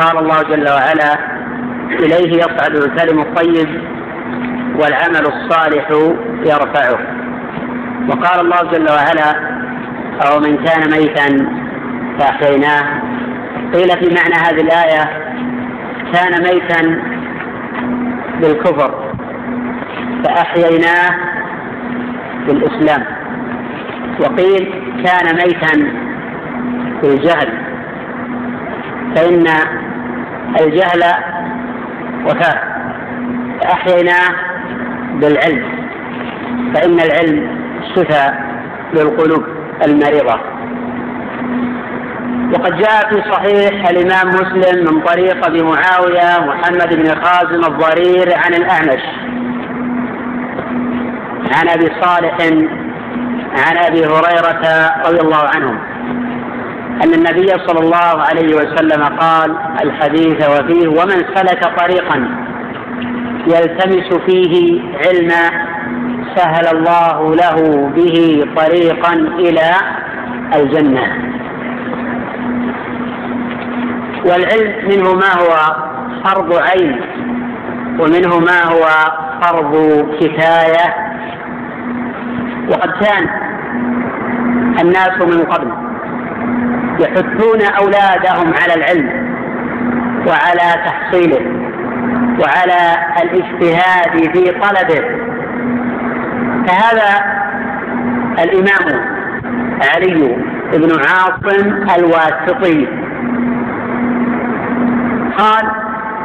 قال الله جل وعلا إليه يصعد الكلم الطيب والعمل الصالح يرفعه. وقال الله جل وعلا أو من كان ميتا فأحييناه. قيل في معنى هذه الآية كان ميتا بالكفر فأحييناه بالإسلام. وقيل كان ميتا بالجهل. فإن الجهل وفاة فأحييناه بالعلم. فإن العلم شفاء للقلوب المريضة. وقد جاء في صحيح الإمام مسلم من طريق أبي معاوية محمد بن خازم الضرير عن الأعمش. عن أبي صالح عن أبي هريرة رضي الله عنه أن النبي صلى الله عليه وسلم قال الحديث وفيه ومن سلك طريقا يلتمس فيه علما سهل الله له به طريقا إلى الجنة. والعلم منه ما هو فرض عين ومنه ما هو فرض كفاية. وقد كان الناس من قبل يحثون أولادهم على العلم وعلى تحصيله وعلى الاجتهاد في طلبه. فهذا الإمام علي بن عاصم الواسطي قال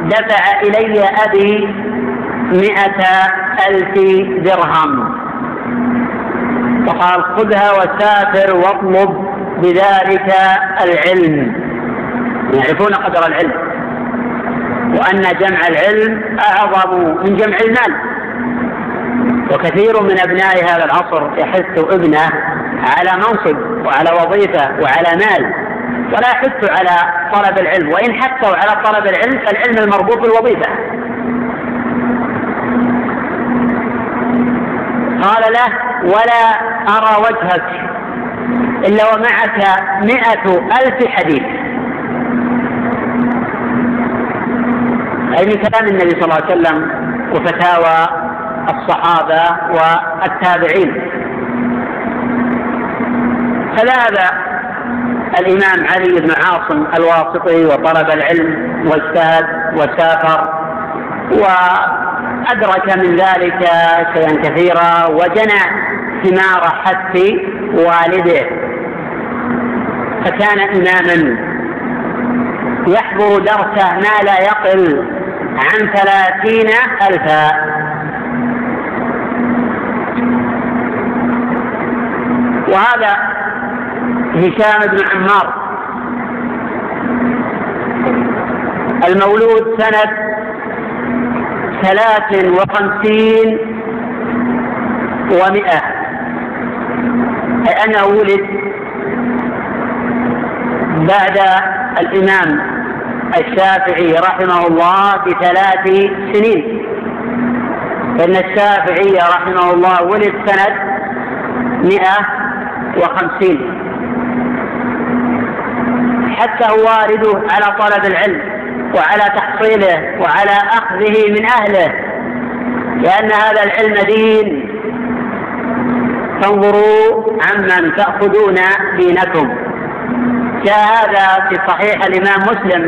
دفع إلي أبي مئة ألف درهم. وقال خذها وسافر واطلب بذلك العلم. يعرفون قدر العلم. وأن جمع العلم أعظم من جمع المال. وكثير من أبناء هذا العصر يحث ابنه على منصب وعلى وظيفة وعلى مال ولا يحث على طلب العلم. وإن حثوا على طلب العلم فالعلم المربوط بالوظيفة. قال له ولا أرى وجهك إلا ومعك مئة ألف حديث. أي من كلام النبي صلى الله عليه وسلم وفتاوى الصحابة والتابعين. فذهب الإمام علي بن عاصم الواسطي وطلب العلم واجتهد وسافر وأدرك من ذلك شيئا كثيرا وجنى ثمار حث والده. فكان إماما. يحضر درسه ما لا يقل عن ثلاثين ألفا. وهذا هشام بن عمار. المولود سنة ثلاث وخمسين ومئة. أي أنه ولد بعد الإمام الشافعي رحمه الله بثلاث سنين. فإن الشافعي رحمه الله ولد سنة مئة وخمسين. حتى هو والده على طلب العلم وعلى تحصيله وعلى أخذه من أهله. لأن هذا العلم دين. فانظروا عمن تأخذون دينكم. جاء هذا في صحيح الإمام مسلم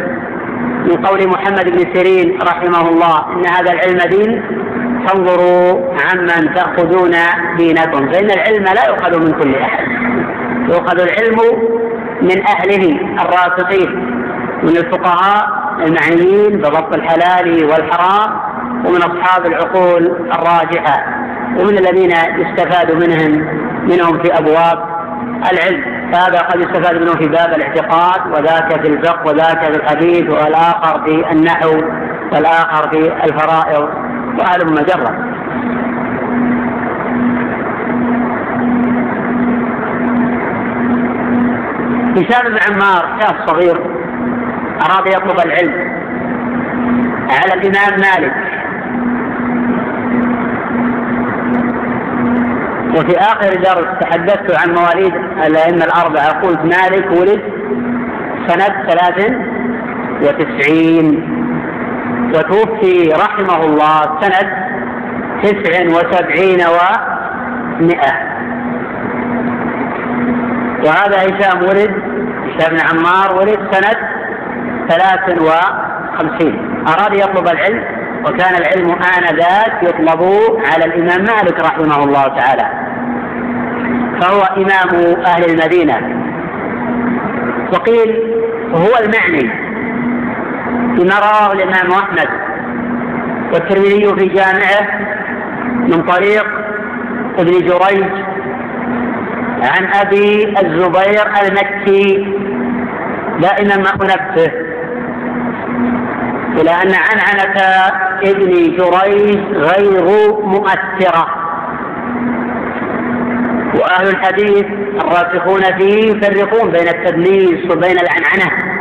من قول محمد بن سيرين رحمه الله. إن هذا العلم دين فانظروا عمن تأخذون دينكم. فإن العلم لا يؤخذ من كل أحد. يؤخذ العلم من أهله الراسخين من الفقهاء المعنيين بضبط الحلال والحرام ومن أصحاب العقول الراجحة ومن الذين يستفاد منهم منهم في أبواب العلم. فهذا قد يستفاد منه في باب الاعتقاد وذاك في الفقه وذاك في الحديث والآخر في النحو والآخر في الفرائض. وهلم جرا هشام بن عمار شاب صغير أراد يطلب العلم على الإمام مالك. وفي آخر درس تحدثت عن مواليد الأئمة الأربعة قلت مالك ولد سنة ثلاث وتسعين وتوفي رحمه الله سنة تسع وسبعين ومئة. وهذا هشام ولد هشام بن عمار ولد سنة ثلاث وخمسين. أراد يطلب العلم وكان العلم آنذاك يطلب على الإمام مالك رحمه الله تعالى. فهو إمام أهل المدينة. وقيل هو المعني. بما رواه الإمام أحمد والترمذي في جامعه من طريق ابن جريج عن أبي الزبير المكي. دائما ما أنبه إلى أن عنعنة ابن جريج غير مؤثرة. وأهل الحديث الراسخون فيه يفرقون بين التدليس وبين العنعنة.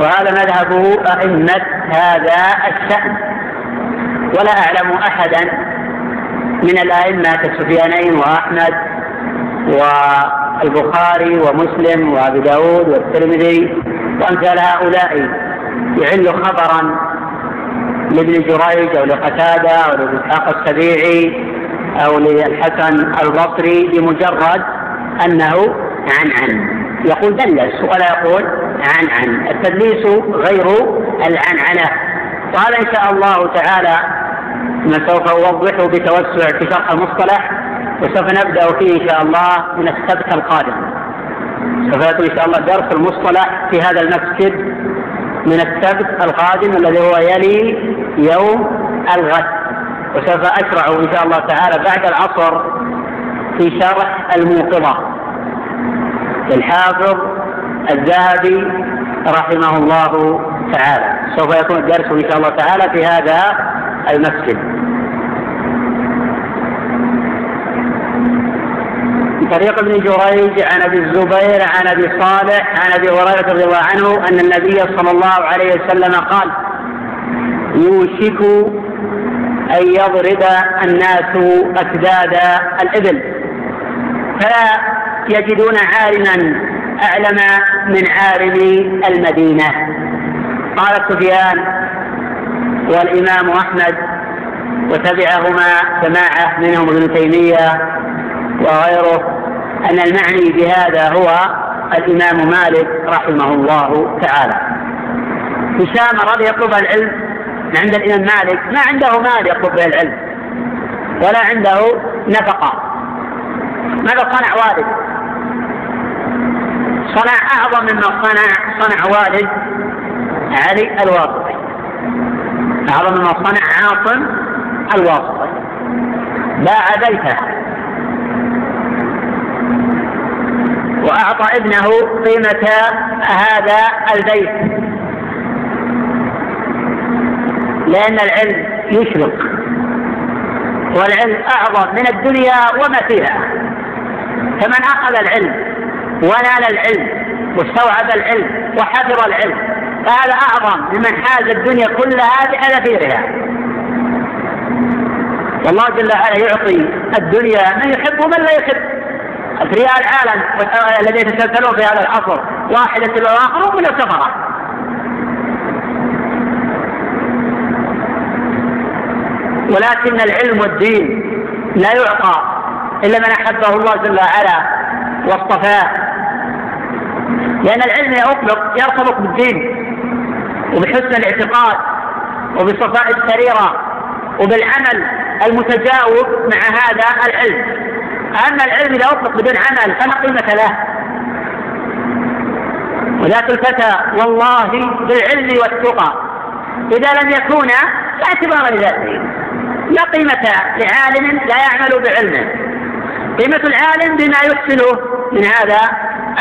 وهذا مذهب أئمة هذا الشأن. ولا أعلم أحدا من الأئمة كالسفيانين وأحمد والبخاري ومسلم وأبي داود والترمذي وأمثال هؤلاء يعل خبرا لابن جريج أو لقتادة أو لإسحاق السبيعي أو للحسن البصري بمجرد أنه عن عن. يقول دلس ولا يقول عن عن. التدليس غير العنعنة. قال إن شاء الله تعالى ما سوف أوضحه بتوسع في شرح المصطلح وسوف نبدأ فيه إن شاء الله من السبت القادم. سوف يكون إن شاء الله درس المصطلح في هذا المسجد من السبت القادم الذي هو يلي يوم الغد. وسوف أشرع إن شاء الله تعالى بعد العصر في شرح الموقظة. للحافظ الذهبي رحمه الله تعالى. سوف يكون الدرس إن شاء الله تعالى في هذا المسجد. طريق ابن جريج عن أبي الزبير عن أبي صالح عن أبي هريرة رضي الله عنه أن النبي صلى الله عليه وسلم قال يوشك أن يضرب الناس اكداد الإبل. فلا يجدون عالما أعلم من عالم المدينة. قال سفيان والإمام أحمد وتبعهما جماعة منهم ابن تيمية وغيره أن المعني بهذا هو الإمام مالك رحمه الله تعالى. هشام أراد يطلب العلم عند الإمام مالك ما عنده مال يطلب به العلم ولا عنده نفقة. ماذا صنع والد؟ صنع أعظم مما صنع صنع والد علي الواقفي أعظم ما صنع عاصم الواسطة باع بيته. وأعطى ابنه قيمة هذا البيت. لأن العلم يشرق والعلم أعظم من الدنيا وما فيها. فمن أخذ العلم ونال العلم واستوعب العلم وحفظ العلم فهذا أعظم لمن حاز الدنيا كلها بحذافيرها والله جل وعلا يعطي الدنيا من يحب ومن لا يحب. أثرياء العالم الذين يتسلسلون في هذا العصر واحدة الآخر من السفرة ولكن العلم والدين لا يعطى إلا من أحبه الله جل وعلا واصطفاه. لأن العلم يطلق يرتبط بالدين وبحسن الاعتقاد وبصفاء السريرة وبالعمل المتجاوب مع هذا العلم. أما العلم إذا أطلق بدون عمل فلا قيمة له. وذاك الفتى والله بالعلم والتقى. إذا لم يكونا لا اعتبار لذاته. لا قيمة لعالم لا يعمل بعلمه قيمة العالم بما يحسنه من هذا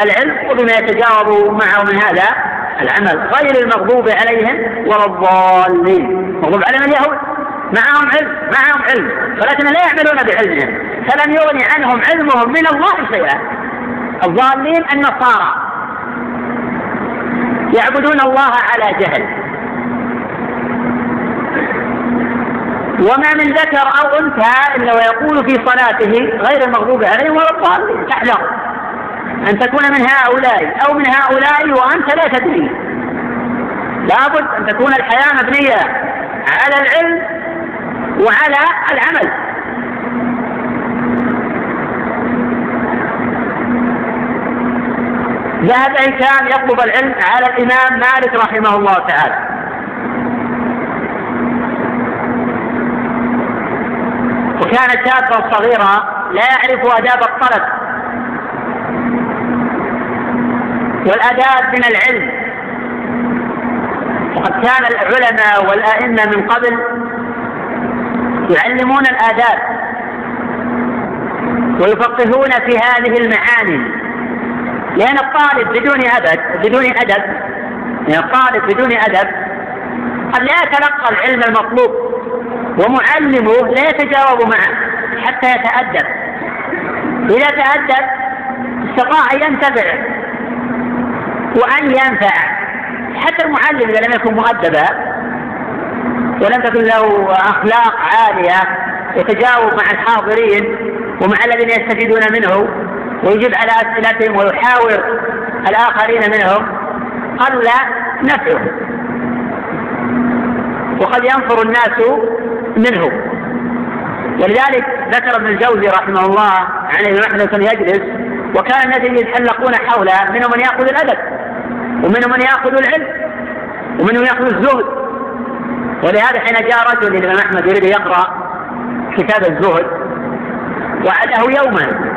العلم وبما يتجاوب معه من هذا العمل. غير المغضوب عليهم ولا الضالين. مغضوب عليهم اليهود. معهم علم معهم علم. ولكن لا يعملون بعلمهم. فلم يغني عنهم علمهم من الله شيئا. الضالين النصارى. يعبدون الله على جهل. وما من ذكر أو أنثى إلا ويقول في صلاته غير المغضوب عليهم ولا الضالين. احذر. أن تكون من هؤلاء أو من هؤلاء وأنت لا تدري. لابد أن تكون الحياة مبنية على العلم وعلى العمل. ذهب هشام يطلب العلم على الإمام مالك رحمه الله تعالى. وكان شابا صغيرا لا يعرف آداب الطلب. والآداب من العلم. وقد كان العلماء والأئمة من قبل يعلمون الآداب ويفقهون في هذه المعاني. لأن الطالب بدون أدب بدون أدب يعني الطالب بدون أدب قد لا يتلقى العلم المطلوب. ومعلمه لا يتجاوب معه حتى يتأدب. إذا تأدب استطاع أن ينتفع وأن ينفع. حتى المعلم إذا لم يكن مؤدبا ولم تكن له أخلاق عالية يتجاوب مع الحاضرين ومع الذين يستفيدون منه ويجيب على أسئلتهم ويحاور الآخرين منهم قل نفعه. وقد ينفر الناس منه ولذلك ذكر ابن الجوزي رحمه الله عن ابن محمد يجلس وكان الناس يتحلقون حوله منهم من يأخذ الأدب ومنهم من يأخذ العلم ومنهم يأخذ الزهد. ولهذا حين جاء رجل للامام أحمد يريد يقرأ كتاب الزهد وعده يوما.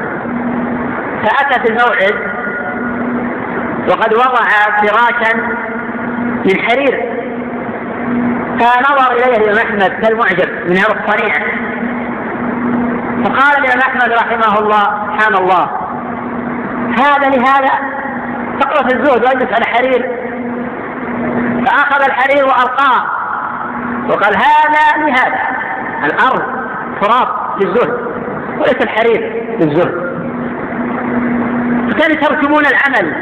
فأتى في الموعد وقد وضع فراشا من حرير. فنظر إليه الإمام أحمد كالمعجب من هذا الصنيع فقال الإمام أحمد رحمه الله سبحان الله هذا لهذا. في الزهد واجلس على حرير. فأخذ الحرير وألقاه. وقال هذا لهذا. الأرض تراب للزهد وليس الحرير للزهد. كانوا يترجمون العمل.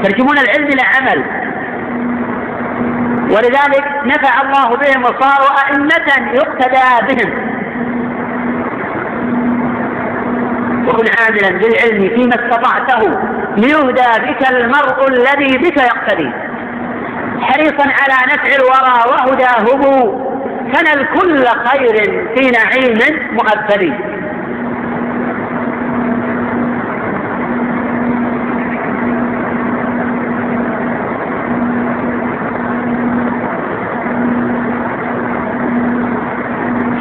يترجمون العلم إلى عمل. ولذلك نفع الله بهم وصاروا أئمة يقتدى بهم. وكن عاملا بالعلم فيما استطعته ليهدى بك المرء الذي بك يقتدي. حريصا على نفع الورى وهداهم كان الكل خير في نعيم مؤثر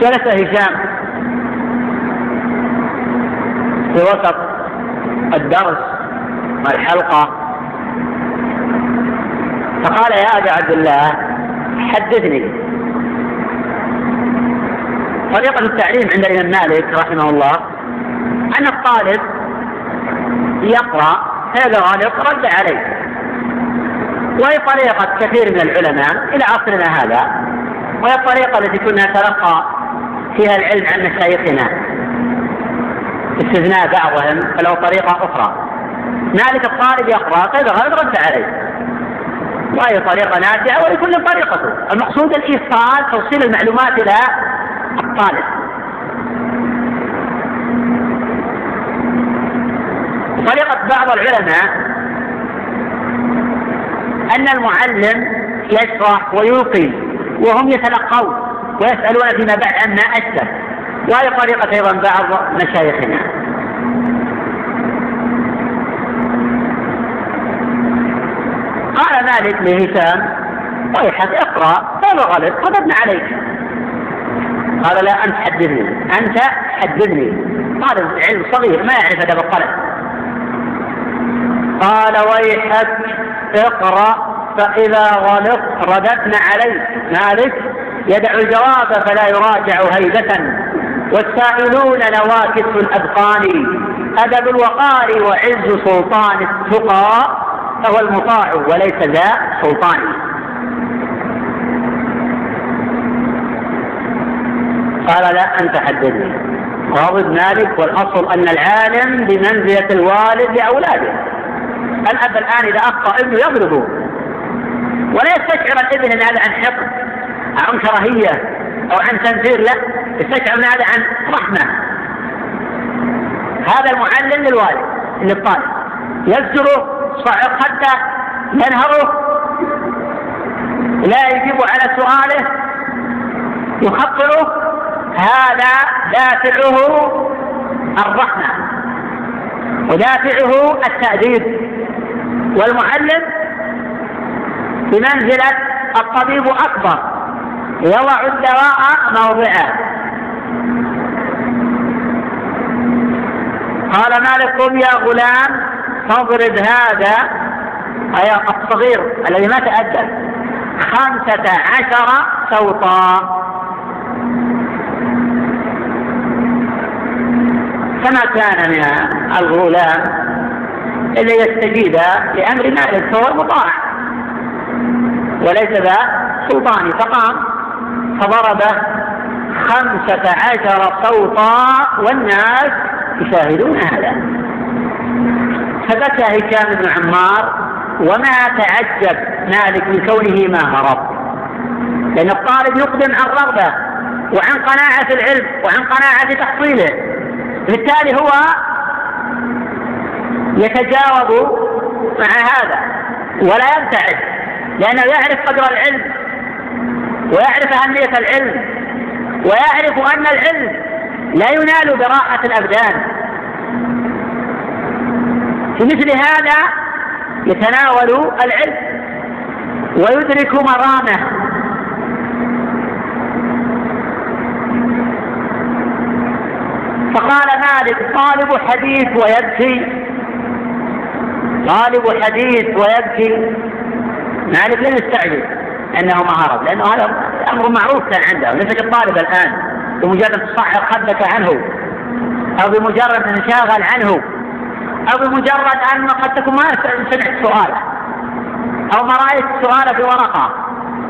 جلس هشام في وسط الدرس والحلقة فقال يا أبا عبد الله حدثني. طريقة التعليم عند الإمام مالك رحمه الله أن الطالب يقرأ فإذا غلط رد عليه. وهي طريقة كثير من العلماء إلى عصرنا هذا وهي الطريقة التي كنا نتلقى فيها العلم عن مشايخنا. استثناء بعضهم فله طريقة أخرى. مالك الطالب يقرأ فإذا غلط رد عليه. وهي طريقة نافعة ولكل طريقته. المقصود الإيصال توصيل المعلومات إلى الطالب. طريقة بعض العلماء أن المعلم يشرح ويلقي وهم يتلقون. ويسألون فيما بعد عما أشبه وهذه طريقة أيضا بعض مشايخنا. قال مالك لهشام ويحك اقرأ قال غلط كتبنا عليك. قال لا أنت حدثني أنت حدثني. طالب علم صغير ما يعرف أدب الطلب قال ويحك اقرأ فإذا غلط رددنا عليك. مالك يدع الجواب فلا يراجع هيبة. والسائلون نواكس الأذقان. أدب الوقار وعز سلطان التقى. فهو المطاع وليس ذا سلطان. قال لا أنت حددني. غاضب مالك والأصل أن العالم بمنزلة الوالد لأولاده. الأب الآن إذا أخطأ ابنه يضربه ولا يستشعر الابن هذا عن حقد. أو عن كراهية أو عن تنفير لا يستشعر هذا عن رحمة. هذا المعلم للوالد للطالب يزجره صعق حتى ينهره لا يجيب على سؤاله. يخطره هذا دافعه الرحمة. ودافعه التأديب. والمعلم بمنزلة الطبيب أكبر. يضع الدواء موضعه. قال مالك قم يا غلام فاضرب هذا أي الصغير الذي ما تأدب خمسة عشر صوتا. فما كان من الغلام إلا يستجيب لأمر مالك فهو المطاع وليس ذا سلطاني فقام. فضرب خمسة عشر صوتا والناس يشاهدون هذا. فبكى هشام بن عمار وما تعجب مالك من كونه ما هرب؟ لأن الطالب يقدم عن رغبة وعن قناعة العلم وعن قناعة تحصيله. بالتالي هو يتجاوب مع هذا ولا يبتعد لأنه يعرف قدر العلم ويعرف أهمية العلم ويعرف أن العلم لا ينال براحة الأبدان. في مثل هذا يتناول العلم ويدرك مرامه. فقال مالك طالب حديث ويبكي. طالب حديث ويبكي. مالك لم يستعجل. أنه ما هرب لأنه هذا أمر معروف كان عنده. ليس كالطالب الآن بمجرد تصحر خدك عنه أو بمجرد أن انشغل عنه أو بمجرد أن قد تكون ما سمعت سؤاله أو ما رأيت السؤال في ورقه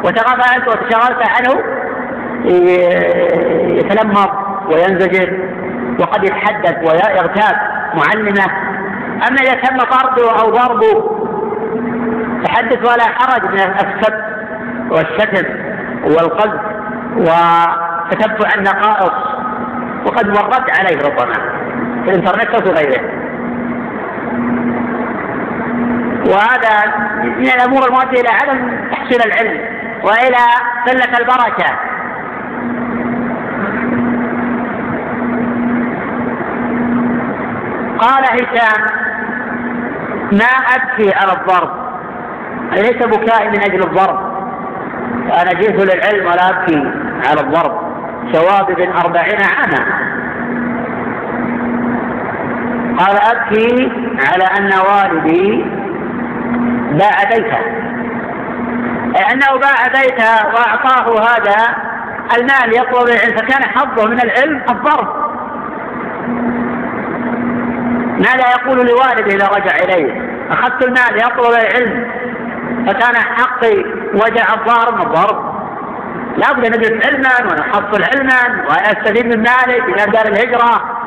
وتغفلت وتشغلت عنه يتلمض وينزجر وقد يتحدث ويغتاب معلمه. أما إذا تم طرده أو ضربه تحدث ولا حرج من السب والشتم والقذف وتتبع النقائص وقد مرت عليه ربما في الإنترنت أو في غيره. وهذا من الأمور المؤدية إلى عدم تحصيل العلم وإلى قلة البركة. قال هشام ما أبكي على الضرب. ليس بكائي من أجل الضرب. أنا جئت للعلم ولا أبكي على الضرب. شواب بن أربعين عاما. قال أبكي على أن والدي باع بيته. أنه باع بيته وأعطاه هذا المال يطلب العلم فكان حظه من العلم الضرب. ماذا يقول لوالده إذا رجع إليه. أخذت المال يطلب العلم فكان حقي وجع الضارب من الضرب لابد ندرس علما ونحصل علما وأستفيد من مالي في دار الهجرة.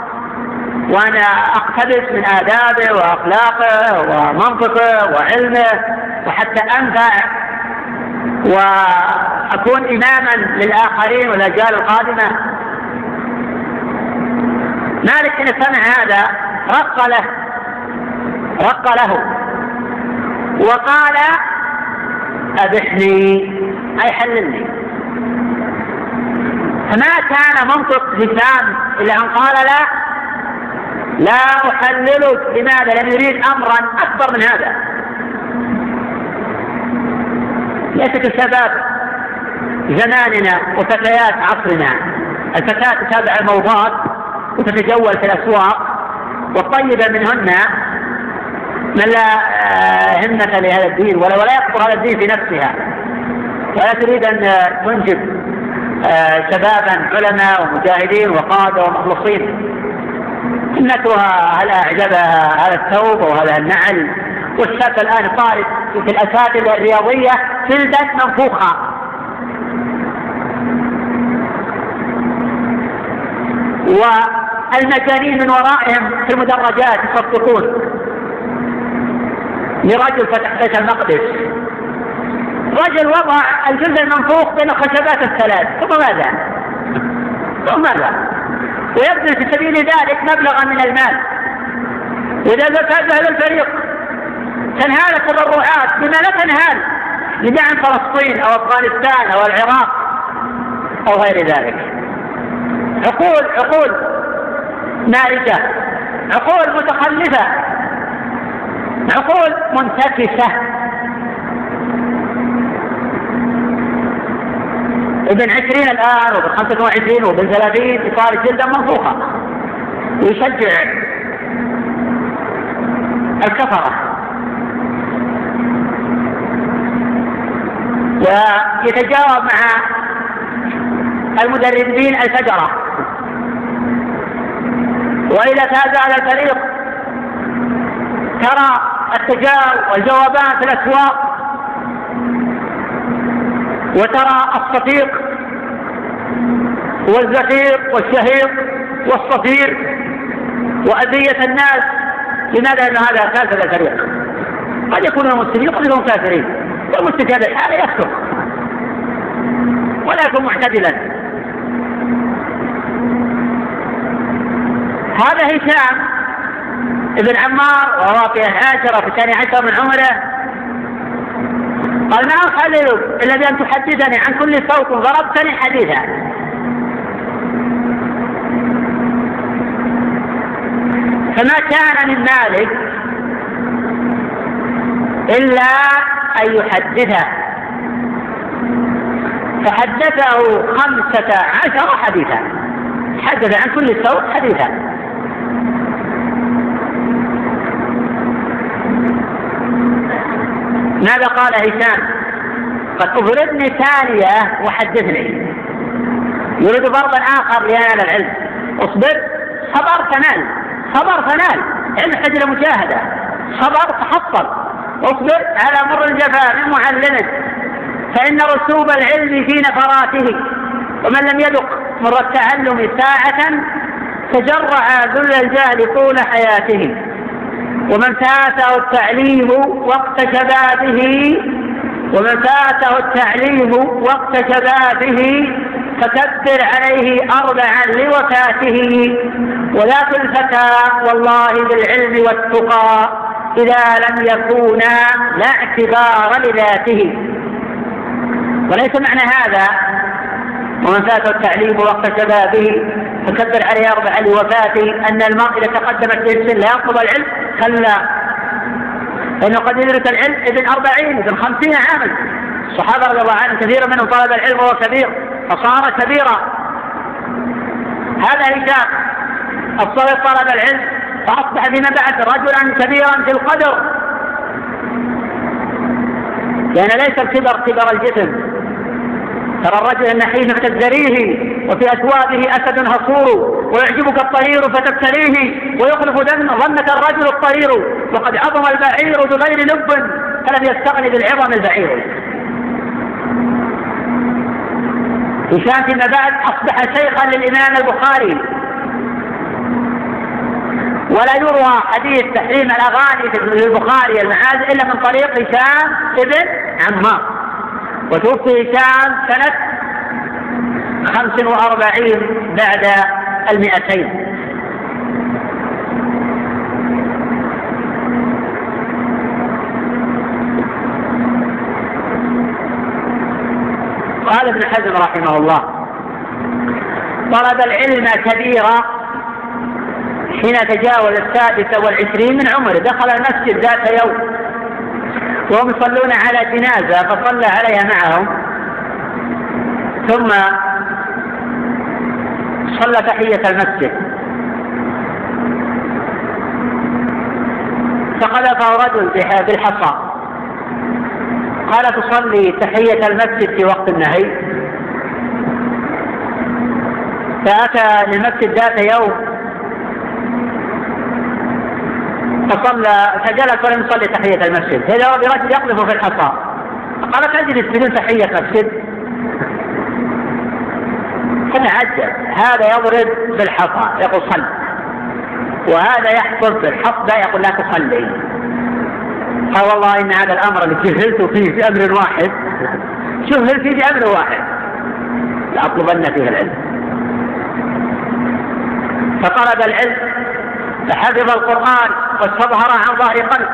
وأنا أقتبس من آدابه وأخلاقه ومنطقه وعلمه وحتى أنفع وأكون إماما للآخرين والأجيال القادمة. مالك حين سمع هذا رق له رق له. وقال أبحني أي حللني. فما كان منطق هشام إلا أن قال لا. لا أحللك لماذا؟ لم يريد أمرا أكبر من هذا. ليس كشباب زماننا وفتيات عصرنا. الفتاة تتابع الموضات وتتجول في الأسواق والطيبة منهن. من لا آه، همة لهذا الدين ولا ولا يقدر هذا الدين في نفسها. ولا تريد أن تنجب آه، شبابا علماء ومجاهدين وقادة ومخلصين. همتها هل أعجبها هذا الثوب وهذا النعل. والشاب الآن طالب في الأساتذة الرياضية جلدا منفوخة. و المجانين من ورائهم في المدرجات يصفقون. لرجل فتح بيت المقدس. رجل وضع الجلد المنفوخ بين الخشبات الثلاث. ثم ماذا؟ ثم ماذا؟ ويبذل في سبيل ذلك مبلغا من المال. إذا ذهب هذا الفريق تنهال التبرعات بما لا تنهال لدعم فلسطين أو أفغانستان أو العراق أو غير ذلك. عقول عقول نارجة عقول متخلفة. عقول منتكسة. ابن عشرين الآن وابن خمسة وعشرين وابن ثلاثين يصار جلدا منفوخة ويشجع الكفرة. ويتجاوب مع المدربين الفجرة. وإذا فاز على الفريق ترى التجاوب والجوابات الأسواق. وترى الصفيق والزفير والشهيق والصفير وأذية الناس لماذا؟ لأن هذا كافر الفريق؟ قد يكونون مسلمين قد يكونون كافرين والمسلم في هذه الحالة يكفر ولا يكون معتدلا. هذا هشام ابن عمار وهو في العاشرة في الثاني عشر من عمره. قال ما أخللك إلا بأن تحدثني عن كل صوت ضربتني حديثا. فما كان من مالك إلا أن يحدثه. فحدثه خمسة عشر حديثا. حدث عن كل صوت حديثا. ماذا قال هشام؟ قد اضربني ثانية وحدثني. يريد ضربا آخر لينال العلم. اصبر. صبر تنال صبر تنال علم حج مجاهدة صبر تحصل. اصبر. على مر الجفاء من معلمك فإن رسوب العلم في نفراته. ومن لم يذق مر التعلم ساعة تجرع ذل الجهل طول حياته. ومن فاته التعليم وقت شبابه ومن فاته التعليم وقت شبابه فكبر عليه أربعا لوفاته. وذاك الفتى والله بالعلم والتقى إذا لم يكونا لا اعتبار لذاته. وليس معنى هذا ومن فاته التعليم وقت شبابه فكبر عليه أربعا لوفاته أن المرء إذا تقدمت به السن لا يطلب العلم كلا لأنه قد يدرك العلم ابن أربعين ابن خمسين عاما. الصحابة رضي الله عنهم كثير منهم طلب العلم وهو كبير فصار كبيرا. هذا هشام الصغير طلب العلم فأصبح فيما بعد رجلا كبيرا في القدر. لأن ليس الكبر كبر الجسم. ترى الرجل النحيف فتزدريه وفي أثوابه أسد هصور ويعجبك الطرير فتبتليه ويخلف ظنك الرجل الطرير وقد عظم البعير بغير لب فلم يستغني بالعظم البعير. هشام فيما بعد أصبح شيخا للإمام البخاري. ولا يروى حديث تحريم الأغاني في البخاري المعازي إلا من طريق هشام ابن عمار. وتوفي هشام سنة خمس وأربعين بعد المئتين. قال ابن حزم رحمه الله طلب العلم كبيرا حين تجاوز السادسة والعشرين من عمره. دخل المسجد ذات يوم. وهم يصلون على جنازة فصلى عليها معهم. ثم صلى تحية المسجد. فقذفه رجل بالحصى. قال تصلي تحية المسجد في وقت النهي. فأتى للمسجد ذات يوم فصلى فجلس ولم يصلي تحية المسجد. فإذا برجل يقذف في الحصى قال تجلس بدون تحية مسجد فتعجب هذا يضرب بالحصى يقول صل. وهذا يحفظ بالحصى يقول لا تصلي. قال والله إن هذا الأمر اللي جهلت فيه في أمر واحد. جهلت فيه في أمر واحد. لأطلبن فيه العلم. فطلب العلم. فحفظ القرآن. واستظهر عن ظهر قلب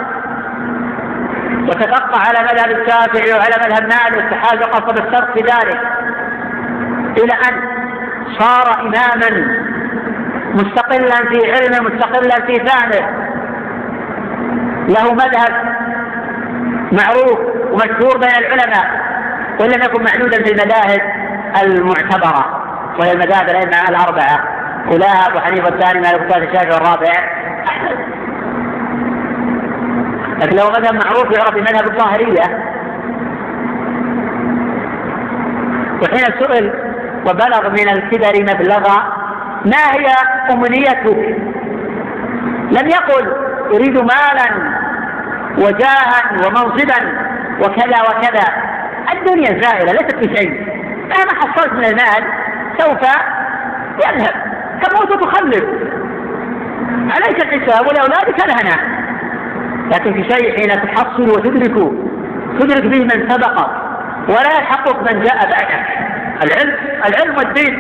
وتفقه على مذهب الشافعي وعلى مذهب مالك وحاز قصب الشرط في ذلك. إلى أن صار إماما مستقلا في علمه مستقلا في فهمه. له مذهب معروف ومشهور بين العلماء ولم يكن معدودا في المذاهب المعتبرة وهي المذاهب الأئمة الأربعة أولاها أبو حنيفة الثاني مالك الثالث الشافعي الرابع لكن له مذهب معروف يعرف بمذهب الظاهرية وحين سئل وبلغ من الكبر مبلغا ما هي أمنيتك؟ لم يقل أريد مالا وجاها ومنصبا وكذا وكذا. الدنيا زائلة ليست بشيء. مهما حصلت من المال سوف يذهب. تموت وتخلف عليك الحساب ولأولادك الهنا لكن في شيء حين تحصل وتدرك تدرك به من سبقك ولا يلحقك من جاء بعدك العلم العلم والدين.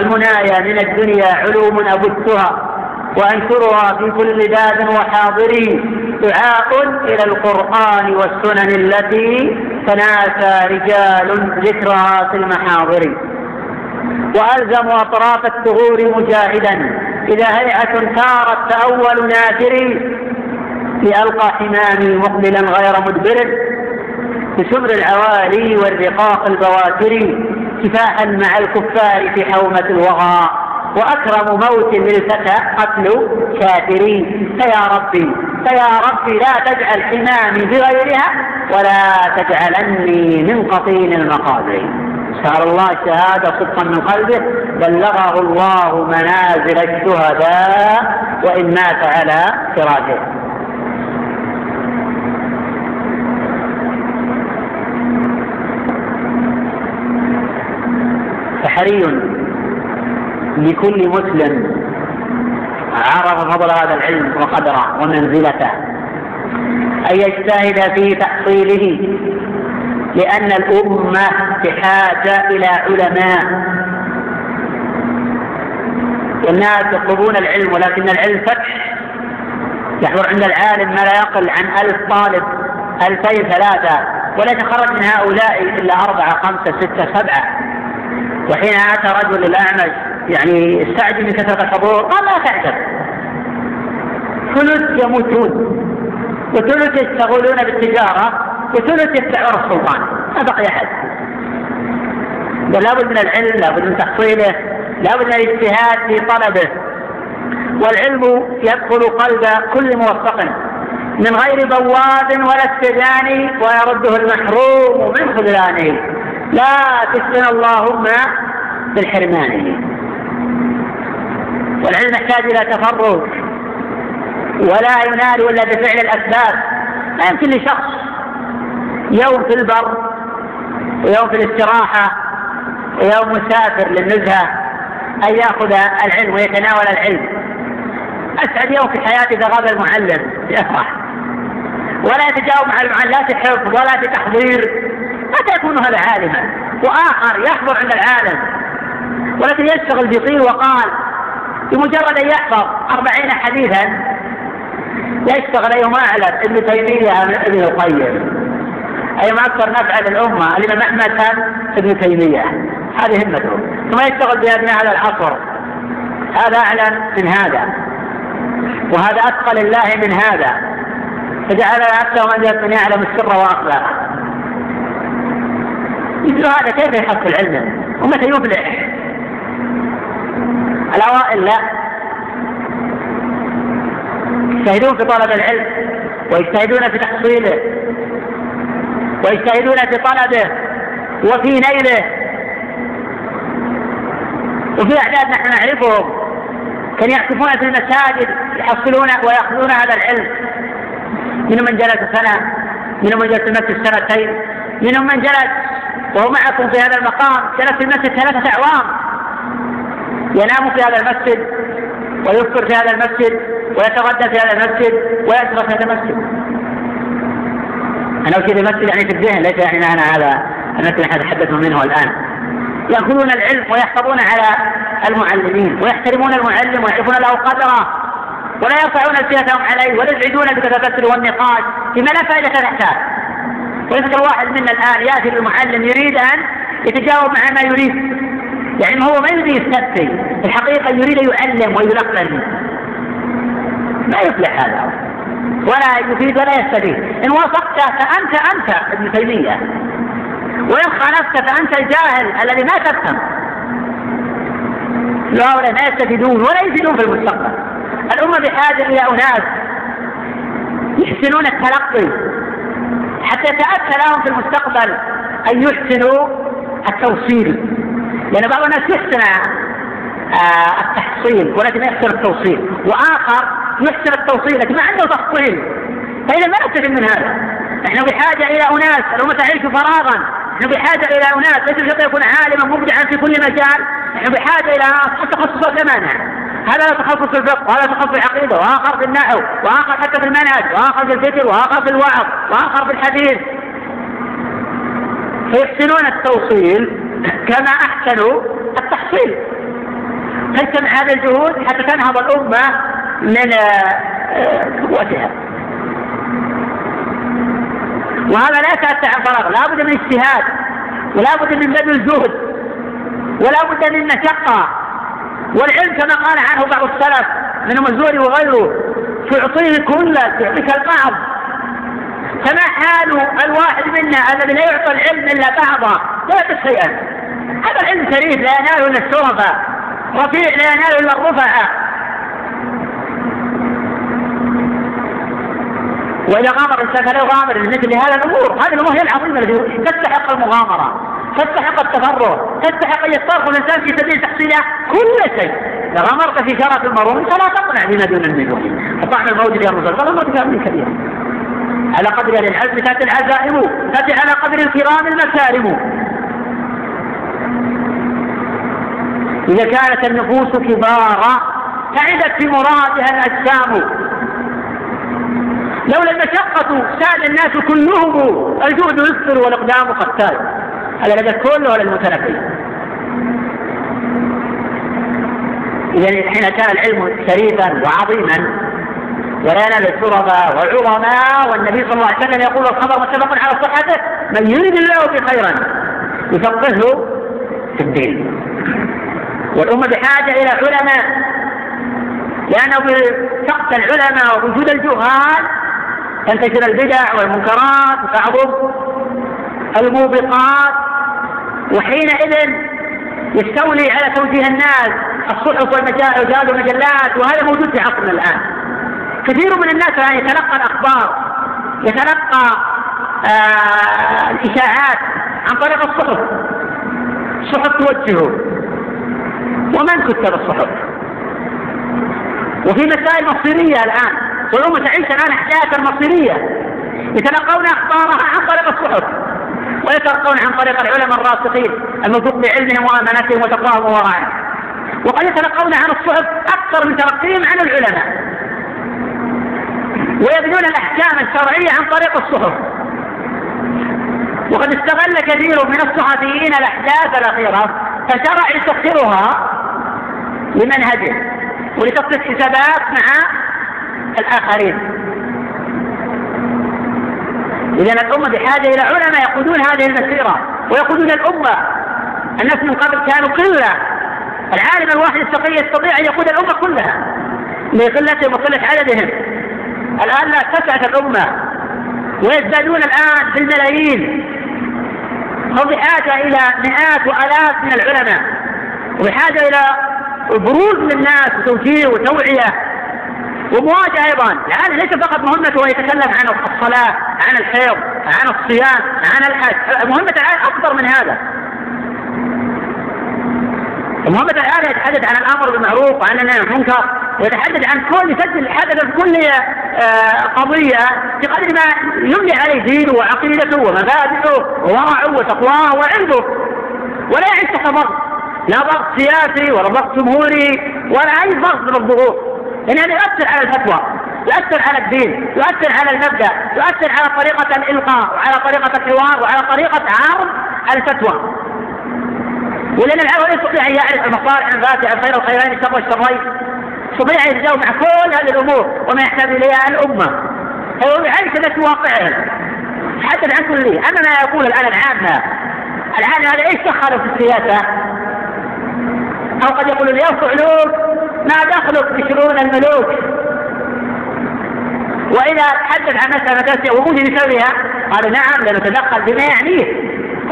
المنايا من الدنيا علوم أبثها وأنشرها في كل باب وحاضر دعاء إلى القرآن والسنن التي تناسى رجال ذكرها في المحاضر. وألزم أطراف الثغور مجاهدا. إذا هيئة سارت فأول نافر لألقى حمامي مقبلا غير مدبر بسمر العوالي والرقاق البواتر كفاحا مع الكفار في حومة الوغى. وأكرم موت للفتى قتل كافرين. فيا ربي فيا ربي لا تجعل حمامي بغيرها ولا تجعلني من قطين المقابر سأل الله الشهادة صدقا من قلبه بلغه الله منازل الشهداء وإن مات على فراشه. فحري لكل مسلم عرف فضل هذا العلم وقدره ومنزلته أن يجتهد في تحصيله لأن الأمة بحاجة إلى علماء. والناس يطلبون العلم ولكن العلم فتح. يحضر عند العالم ما لا يقل عن ألف طالب ألفين ثلاثة ولا يتخرج من هؤلاء إلا أربعة خمسة ستة سبعة. وحين أتى رجل الأعمش يعني استعجل من كثرة الحضور قال لا تعجب. ثلث يموتون. وثلث يشتغلون بالتجارة. وثلث يدعون السلطان. ما بقي أحد. لابد من العلم لابد من تحصيله لابد من الاجتهاد في طلبه. والعلم يدخل قلب كل موفق من غير بواب ولا استدان ويرده المحروم من خذلانه. لا تفتن اللهم بالحرمان. والعلم يحتاج إلى تفرغ. ولا ينال إلا بفعل الأسباب. ما يمكن لشخص يوم في البر ويوم في الاستراحة ويوم مسافر للنزهة أن يأخذ العلم ويتناول العلم. أسعد يوم في حياتي إذا غاب المعلم. يفرح ولا يتجاوب مع المعلم لا في حفظ ولا في تحضير. متى يكون هذا عالما. وآخر يحضر عند العالم. ولكن يشتغل بطير وقال بمجرد أن يحفظ أربعين حديثا يشتغل أيهما أعلم. ابن تيمية أم ابن القيم. أيهما أكثر نفعا للأمة الإمام أحمد ابن تيمية. هذه همته. ثم يشتغل بأبناء هذا العصر. هذا أعلم من هذا. وهذا أثقل الله من هذا. فجعل نفسه من يعلم السر وأخلاقه مثل هذا كيف يحصل علما ومتى يفلح الأوائل لا. يجتهدون في طلب العلم ويجتهدون في تحصيله. ويجتهدون في طلبه وفي نيله. وفي أعداد نحن نعرفهم كانوا يعكفون في المساجد يحصلون ويأخذون هذا العلم. منهم من جلس سنة منهم من جلس المسجد سنتين منهم من جلس وهو معكم في هذا المقام جلس في المسجد ثلاثة أعوام. ينام في هذا المسجد ويفطر في هذا المسجد ويتغدى في هذا المسجد ويشرب في هذا المسجد. أنا أشير المسجد يعني في الذهن ليس يعني معنى هذا المسجد نحن نتحدث منه الآن. يأخذون العلم ويحفظون على المعلمين ويحترمون المعلم ويعرفون له قدره ولا يرفعون ألسنتهم عليه ولا يزعجون بالتبتل والنقاش فيما لا فائدة تحتاج ويذكر واحد منا الآن يأتي بالمعلم يريد أن يتجاوب مع ما يريد. يعني هو ما يريد يستفتي الحقيقة يريد يعلم ويلقن. ما يفلح هذا؟ ولا يفيد ولا يستفيد. إن وافقت فأنت أنت ابن تيمية. وإن خالفت فأنت الجاهل الذي ما تفهم. هؤلاء لا يستفيدون ولا يفيدون في المستقبل. الأمة بحاجة إلى أناس يحسنون التلقي. حتى يتأتى لهم في المستقبل أن يحسنوا التوصيل. لأن بعض الناس يحسن آه التحصيل ولكن يحسن التوصيل. وآخر يحسن التوصيل لكن ما عنده تفصيل. فإذا ما نستفيد من هذا. نحن بحاجة إلى أناس الأمة تعيش فراغا. نحن بحاجة إلى أناس ليس بشرط يكون عالما مبدعا في كل مجال. نحن بحاجة إلى تخصصات ثمانية هذا تخصص في الفقه وهذا تخصص في العقيدة وآخر في النحو وآخر حتى في المنهج وآخر في الفكر وآخر في الوعظ وآخر في الحديث. فيحسنون التوصيل كما أحسنوا التحصيل. تجتمع هذه الجهود حتى تنهض الأمة من قوتها وهذا لا يتأتى عن فراغ. لا بد من اجتهاد ولا بد من بذل الجهد ولا بد من مشقة. والعلم كما قال عنه بعض السلف من الزهري وغيره تعطيه كله تعطيك البعض. فما حال الواحد منا الذي لا يعطى العلم إلا بعضه؟ لا يعطي شيئا. هذا العلم شريف لا يناله إلا الشرفاء. رفيع لا يناله إلا الرفعاء. وإذا غامر الانسان فلا يغامر مثل هذا الأمور هذه الأمور هي العظيمة التي تستحق المغامرة تستحق التفرغ تستحق أن يسترخي الإنسان في سبيل تحصيل كل شيء. إذا غامرت في شرف المروم فلا تقنع بما دون النجوم فطعم الموت يا الرسل قال الموت كان كبير. على قدر أهل العزم تاتي العزائم تاتي على قدر الكرام المكارم إذا كانت النفوس كبارا تعبت في مرادها الأجسام. لولا المشقة ساد الناس كلهم الجهد يسر والإقدام قتال هذا لدى الكل ولا المتنفي إذا حين كان العلم شريفا وعظيما ولا ينال الشرفاء والعظماء والنبي صلى الله عليه وسلم يقول الخبر متفق على صحته من يريد الله به خيرا يفقهه في الدين. والأمة بحاجة إلى علماء لأنه بفقد العلماء ووجود الجهال تنتشر البدع والمنكرات وتعظم الموبقات وحينئذ يستولي على توجيه الناس الصحف والمجلات والمجلات وهذا موجود في عصرنا الآن. كثير من الناس الآن يتلقى الأخبار يتلقى آه الإشاعات عن طريق الصحف. الصحف توجهه. ومن كتب الصحف؟ وفي مسائل مصيرية الآن. والأمة تعيش الآن حياة مصيرية يتلقون أخبارها عن طريق الصحف. ويتلقون عن طريق العلماء الراسخين الموثوق بعلمهم وأمانتهم وتقواهم وورعهم وقد يتلقون عن الصحف أكثر من تلقيهم عن العلماء. ويبنون الأحكام الشرعية عن طريق الصحف. وقد استغل كثير من الصحفيين الأحداث الأخيرة فشرع يسخرها لمنهجه ولتصفية حسابات مع الآخرين. إذا الأمة بحاجة إلى علماء يقودون هذه المسيرة ويقودون الأمة. الناس من قبل كانوا قلة. العالم الواحد التقي يستطيع أن يقود الأمة كلها لقلتهم وقلة عددهم. الآن لا تسعة الأمة ويزدادون الآن بالملايين هم بحاجة إلى مئات وآلاف من العلماء وبحاجة إلى بروز للناس وتوجيه وتوعية. ومواجهة أيضا. الآن ليس فقط مهمته يتكلم عن الصلاة عن الحيض عن الصيام عن الحج. مهمة الآن أكبر من هذا. مهمة الآن يتحدث عن الأمر بالمعروف وعن النهي عن المنكر ويتحدث عن كل يسجل حدث في كل آه، قضية بقدر ما يملي عليه دينه وعقيدته ومبادئه وورعه وتقواه وعلمه ولا يعيش تحت ضغط لا ضغط سياسي ولا ضغط جمهوري ولا أي ضغط من الضغوط. لأن هذا يؤثر على الفتوى يؤثر على الدين يؤثر على المبدأ يؤثر على طريقة الإلقاء وعلى طريقة الحوار وعلى طريقة عرض الفتوى. ولأن العالم لا يستطيع أن يعرف المصالح الذاتية الخير الخيرين الشر والشرين. يستطيع ان يتجاوب مع كل هذه الأمور وما يحتاج إليها الأمة. هو يعيش في واقعهم يتحدث عن كلية اما ما يقول الآن العامة. العامة هذا إيش دخلوا في السياسة؟ أو قد يقول يا فعلوك ما دخلك بشرور الملوك. وإذا تحدث عن مسألة مساله وجود بسببها قال نعم لنتدخل بما يعنيه.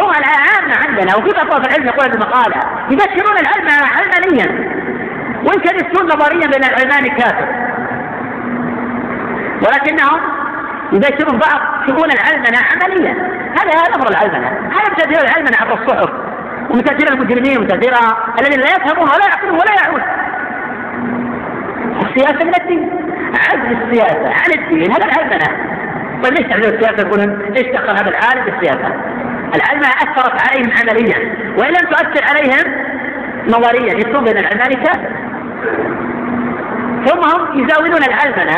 هو العامة عندنا وفي أطراف العلم يقول المقالة يبشرون العلم علمانيا. وإن كان يفتون نظريا بين العلمان كافر ولكنهم يبشرون بعض شؤون العلمنة عمليا. هذا هذا أمر العلمنة هذا تأثير العلمنة عبر الصحف ومن تأثير المجرمين ومن تأثير الذين لا يفهمون ولا يعقلون ولا يعون السياسة من الدين. عزل السياسة عن الدين هذا العلمنة طيب ليش تعزل السياسة؟ يقولون إيش دخل هذا العالم بالسياسة؟ العلماء أثرت عليهم عمليا وإن لم تؤثر عليهم نظريا يكون بين كافر ثم هم يزاولون العلمنة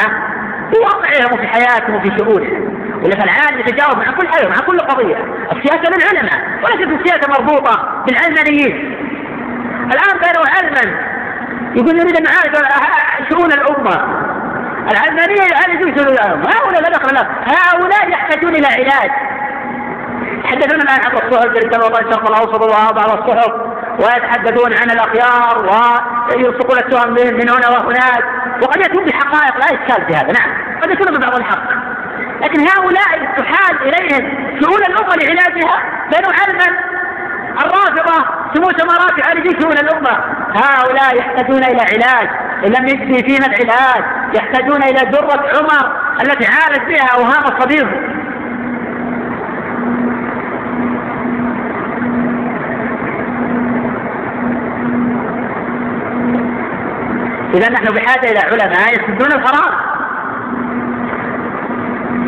في واقعهم وفي حياتهم وفي شؤونهم. ولا فالعالم يتجاوب مع كل حاجة مع كل قضية. السياسة للعلماء وليست السياسة مربوطة بالعلمانيين. الآن بينوا علما يقول يريد أن يعالج شؤون الأمة. العلمانية يعالجون شؤون الأمة هؤلاء لا دخل هؤلاء يحتاجون إلى علاج. يتحدثون الآن عن الصحف جل وعلا الشرق الأوسط وبعض الصحف ويتحدثون عن الأخيار ويلصقون التهم من هنا وهناك. وقد يكون بحقائق لا إشكال في هذا نعم. قد يكون ببعض الحق. لكن هؤلاء تحال إليهم شؤون الأمة لعلاجها بينهم علما. الرافضة سمو سمارات يعالجون شؤون الأمة. هؤلاء يحتاجون إلى علاج. إن لم يجدي فينا العلاج يحتاجون إلى درة عمر التي عالج بها أوهام الصديق. إذا نحن بحاجة إلى علماء يسدون الفراغ.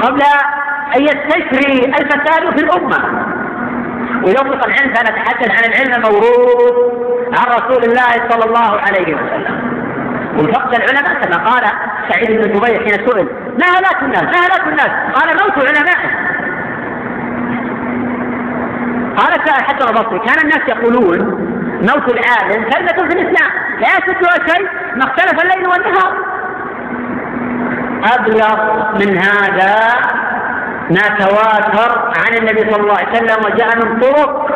قبل أن يستشري الفساد في الأمة. ويطلق العلم فنتحدث عن العلم الموروث عن رسول الله صلى الله عليه وسلم. وفقد العلماء كما قال سعيد بن جبير حين سئل ما هلاك الناس؟ ما هلاك الناس؟ قال موت علمائهم قال حتى البصري كان الناس يقولون موت العالم كلمة في الإسلام لا يسدها شيء ما اختلف الليل والنهار. أبلغ من هذا ما تواتر عن النبي صلى الله عليه وسلم وجاء من طرق.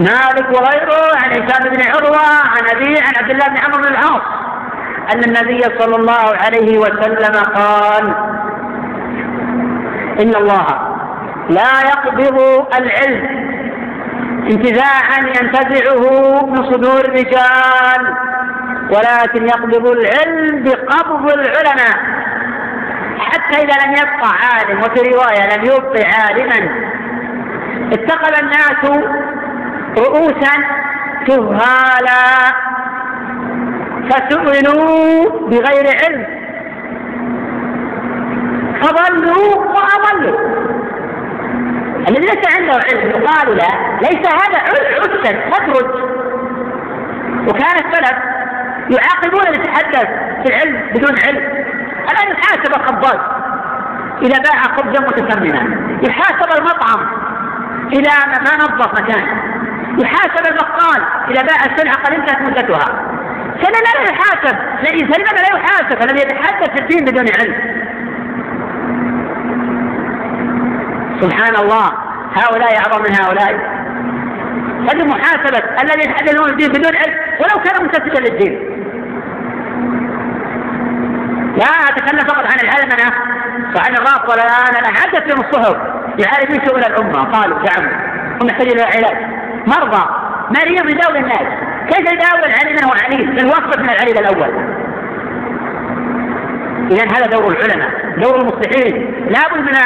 مالك وغيره عن هشام بن عروة عن أبي عن عبد الله بن عمرو بن العاص. أن النبي صلى الله عليه وسلم قال إن الله لا يقبض العلم انتزاعا ينتزعه من صدور الرجال ولكن يقبض العلم بقبض العلماء. حتى إذا لم يبقى عالم وفي رواية لم يبق عالما اتخذ الناس رؤوسا جهالا فسئلوا بغير علم. فضلوا وأضلوا. الذي ليس عنده علم يقال له ليس هذا عسا مدرج وكان السلف يعاقبون اللي يتحدث في العلم بدون علم. الان يحاسب الخباز إذا باع خبزا متسمنا يحاسب المطعم إذا ما نظف مكانه يحاسب البقال إذا باع السلعة قد انتهت مدتها. فلا لا يحاسب. لماذا لا يحاسب. الذي يتحدث في الدين بدون علم. سبحان الله. هؤلاء أعظم من هؤلاء. هذه محاسبة. الذي يتحدثون الدين بدون علم. ولو كان ممتثلا للدين لا أتكلم فقط عن العلمنة وعن الرافضة الآن أنا حدث من الصحف يعالجون شؤون الأمة. قالوا زعموا هم يحتاجون إلى علاج. مرضى مريض يداول الناس. كيف يداول العليل من هو عليل من العليل الأول. إذا هذا دور العلماء دور المصلحين. لابد من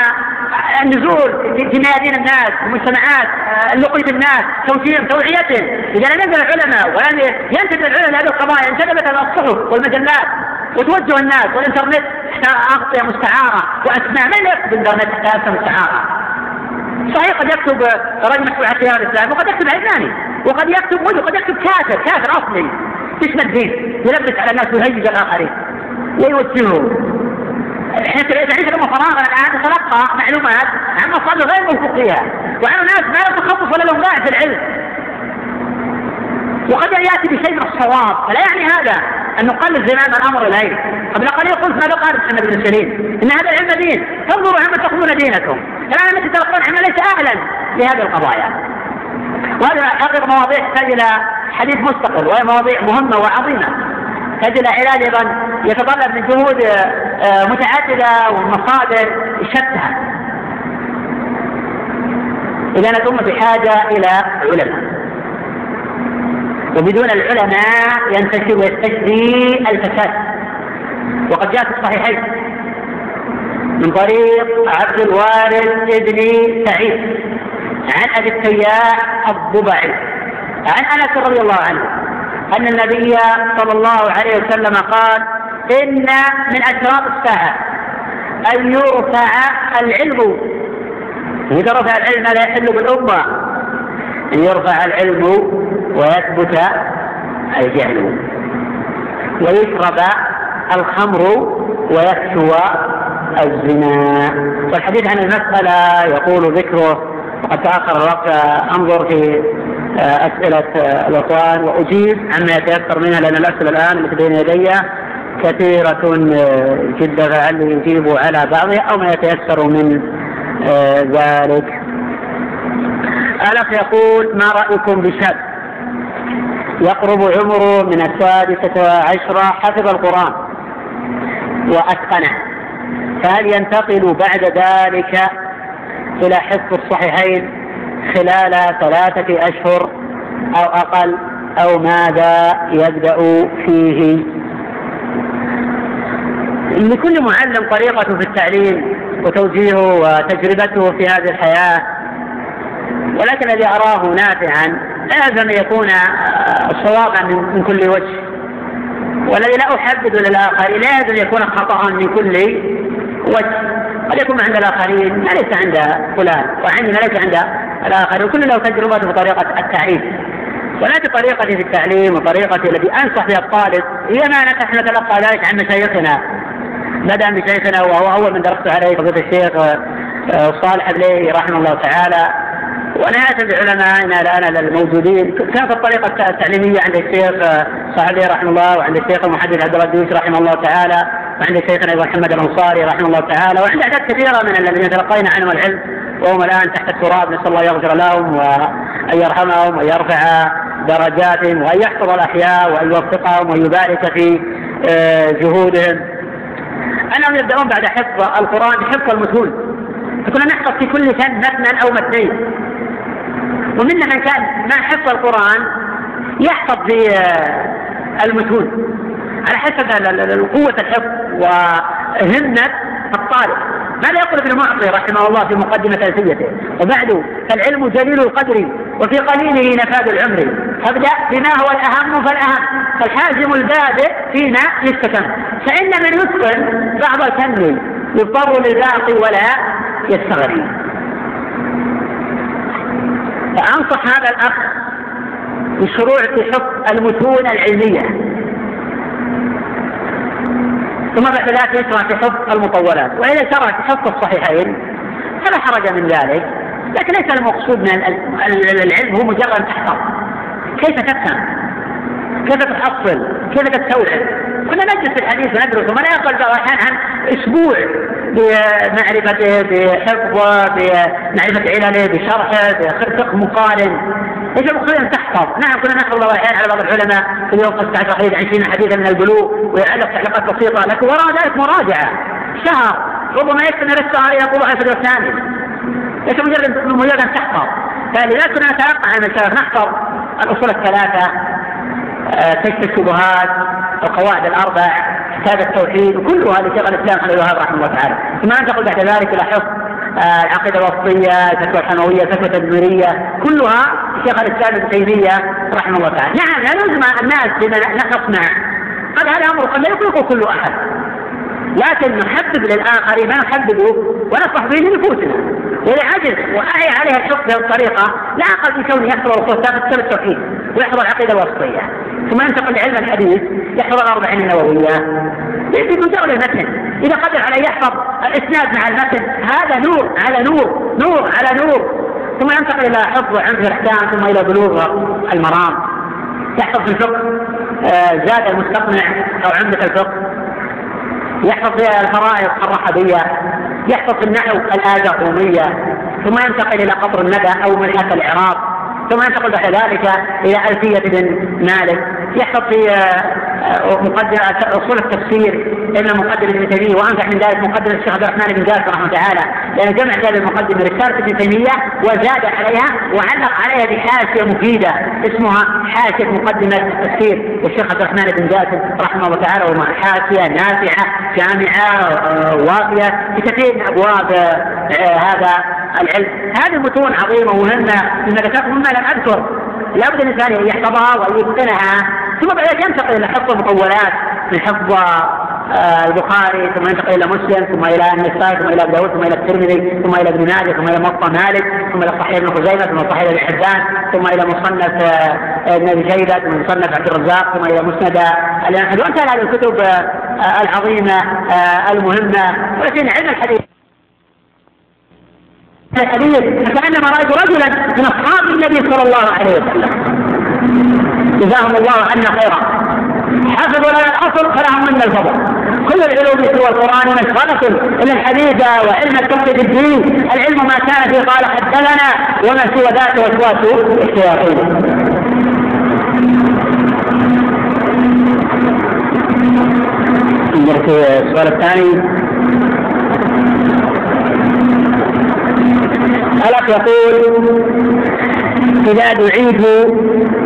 النزول في ميادين الناس المجتمعات اللقي في الناس توجيههم توعيتهم. إذا لم ينزل العلماء ولم ينتبه العلماء لهذه القضايا انتبهت الصحف والمجلات. وتوجه الناس والإنترنت أغطية مستعارة وأسماء. من يكتب الانترنت اغطيه مستعارة. صحيح قد يكتب رجل مسؤول عن خيار الإسلام وقد يكتب علماني وقد يكتب وقد يكتب كافر كافر أصلي. باسم الدين يلبس على الناس ويهيج الآخرين ويوجههم إحنا تعيش الامه فراغا الآن نتلقى معلومات عن مصادر غير موثوق فيها وعن ناس ما لهم تخصص ولا لهم باع في العلم. وقد يأتي بشيء من الصواب. فلا يعني هذا أن نقلد زمام الأمر اليه قبل قليل قلت ماذا قال محمد بن سيرين. إن هذا العلم دين. فانظروا عما تقومون دينكم. الآن التي تلقون عما ليس أهلا لهذه القضايا. وهذا حقيقه مواضيع تحتاج إلى حديث مستقل وهي مواضيع مهمة وعظيمة. تحتاج إلى علاج أيضا يتطلب من جهود آه، متعددة ومصادر شتى إذا الامه بحاجة إلى علماء. وبدون العلماء ينتشر ويستجدي الفساد. وقد جاء في الصحيحين من طريق عبد الوارث ابن سعيد عن أبي التياح الضبعي عن أنس رضي الله عنه أن النبي صلى الله عليه وسلم قال إن من أشراط الساعة أن يرفع العلم. إذا رفع العلم لا يحل بالامه إن يرفع العلم ويثبت الجهل. ويشرب الخمر ويكسو الزنا. والحديث عن المسألة يقول ذكره وقد تأخر الوقت. أنظر في أسئلة الإخوان. وأجيب عما يتيسر منها لأن الأسئلة الآن التي بين يدي كثيرة جدا. فعلي يجيب على بعضها أو ما يتيسر من ذلك. الأخ يقول ما رأيكم بشاب يقرب عمره من السادسة عشرة حفظ القرآن وأتقنه. فهل ينتقل بعد ذلك إلى حفظ الصحيحين خلال ثلاثة أشهر أو أقل أو ماذا يبدأ فيه؟ لكل معلم طريقته في التعليم وتوجيهه وتجربته في هذه الحياة ولكن الذي أراه نافعا لازم أن يكون صوابا من كل وجه. والذي لا أحدد للآخر لازم يكون خطأ من كل وجه. قد يكون عند الآخرين ما ليس عند فلان. وعندنا ليس عند الآخر وكل له تجربته بطريقة التعليم. ولكن طريقتي في التعليم وطريقتي التي أنصح بها الطالب. هي ما نحن نتلقى ذلك عن مشايخنا. بدأ بشيخنا وهو أول من درست عليه فضيلة الشيخ آه، صالح بليه رحمه الله تعالى. ونهاية بعلمائنا الآن الموجودين. كانت الطريقة التعليمية عند الشيخ آه، صاحبي رحمه الله وعند الشيخ المحدث عبد القدوس رحمه الله تعالى وعند شيخنا أيضا محمد الأنصاري رحمه الله تعالى وعند أعداد كثيرة من الذين تلقينا عنهم العلم وهم الآن تحت التراب. نسأل الله يغفر لهم وأن يرحمهم وأن يرفع درجاتهم وأن يحفظ الأحياء وأن يوفقهم ويبارك في آه، جهودهم. أنهم يبدأون بعد حفظ القرآن بحفظ المتون فكنا نحفظ في كل سنة متنا أو متنين ومنا من كان ما حفظ القرآن يحفظ في آه، على حسب قوة الحفظ وهمة الطالب. ماذا يقول ابن معطي رحمه الله في مقدمة ألفيته؟ وبعد فالعلم جليل القدر وفي قليله نفاد العمر. فابدأ بما هو الأهم فالأهم. فالحازم البادئ فيما يستتم. فإن من يتقن بعض الفن يضطر للباقي ولا يستغني فأنصح هذا الأخ بالشروع في حفظ المتون العلمية. ثم بعد ذلك يشرع في حفظ المطولات. وإذا شرع في حفظ الصحيحين فلا حرج من ذلك. لكن ليس المقصود من العلم هو مجرد تحفظ كيف تفهم؟ كيف تحصل؟ كيف تستوعب؟ كنا في الحديث وندرس وما لا يقل بعض الأحيان عن أسبوع بمعرفته بحفظة بمعرفة علله بشرحه بفقه مقارن. إيش المقصود ان تحفظ؟ نعم كنا نحفظ بعض الأحيان على بعض العلماء في اليوم 15 حديث 20 حديثا من البلوغ ويعلق تعليقات بسيطة لكن وراء ذلك مراجعة. شهر ربما يستمر الشهر إلى طلوع الفجر الثاني. ليس مجرد مجرد أن تحفظ. فلذلك كنا عن الشهر نحفظ الأصول الثلاثة. كشف آه، الشبهات القواعد الأربع كتاب التوحيد وكلها لشيخ الإسلام حمد الوهاب رحمه الله تعالى. ثم ننتقل بعد ذلك إلى حفظ آه، العقيدة الوسطيه الفتوى الحمويه الفتوى التدميريه كلها شيخ الإسلام ابن تيمية رحمه الله تعالى. نعم لا نلزم الناس بما نصنع. قد هذا أمر قد لا يطلقه كل أحد. لكن نحبب للاخر ما نحببه ونفرح به لنفوسنا. واذا عجز واعي عليه الحفظ بهذه الطريقة لا أقل من كونه يحفظ الاصول كتاب التوحيد ويحفظ العقيدة الوسطيه ثم ينتقل لعلم الحديث يحفظ الاربعين النووية. يجب دولة المتن. إذا قدر على يحفظ الإسناد مع المتن هذا نور على نور نور على نور. ثم ينتقل إلى حفظ عمق الأحكام ثم إلى بلوغ المرام. يحفظ الفقه آه، زاد المستقنع أو عمدة الفقه. يحفظ الفرائض الرحبية يحفظ النحو الآية الرومية ثم ينتقل إلى قطر الندى أو ملحة الإعراب ثم ينتقل بعد ذلك إلى ألفية بن مالك. يحفظ في آه، مقدمة أصول التفسير إلى مقدمة ابن تيمية وأنجح من ذلك مقدمة الشيخ عبد الرحمن بن جاسر رحمه الله تعالى. لأن جمع هذه المقدمة رسالة ابن تيمية وزاد عليها وعلق عليها بحاشية مفيدة اسمها حاشية مقدمة التفسير للشيخ عبد الرحمن بن جاسر رحمه الله تعالى ومع حاشية نافعة جامعة آه، وافية في كثير من أبواب آه، هذا العلم هذه متون عظيمة ومهمة من ذكرت مما لم أذكر لابد الانسان ان يحفظها وان يتقنها ثم بعد ذلك ينتقل إلى حفظ المطولات من حفظ آه، البخاري ثم ينتقل إلى مسلم ثم إلى النسائي ثم إلى ابو داود ثم إلى الترمذي ثم إلى ابن ماجه ثم إلى موطا مالك ثم إلى صحيح ابن خزيمه ثم صحيح ابن حبان ثم إلى مصنف آه، ابن ابي شيبه ثم مصنف عبد الرزاق ثم إلى مسند الامام وامثال هذه الكتب آه، العظيمه المهمه ولكن علم الحديث الحديث فكأنما رأيت رجلا من أصحاب النبي صلى الله عليه وسلم. جزاهم الله عنا خيرا. حفظوا لنا الأصل فلهم منا الفضل. كل العلوم سوى القرآن مشغله الا الحديث وعلم في الدين. العلم ما كان فيه قال حدثنا وما سوى ذات وسواس الشياطين السؤال الثاني. الأخ يقول إذا دعيت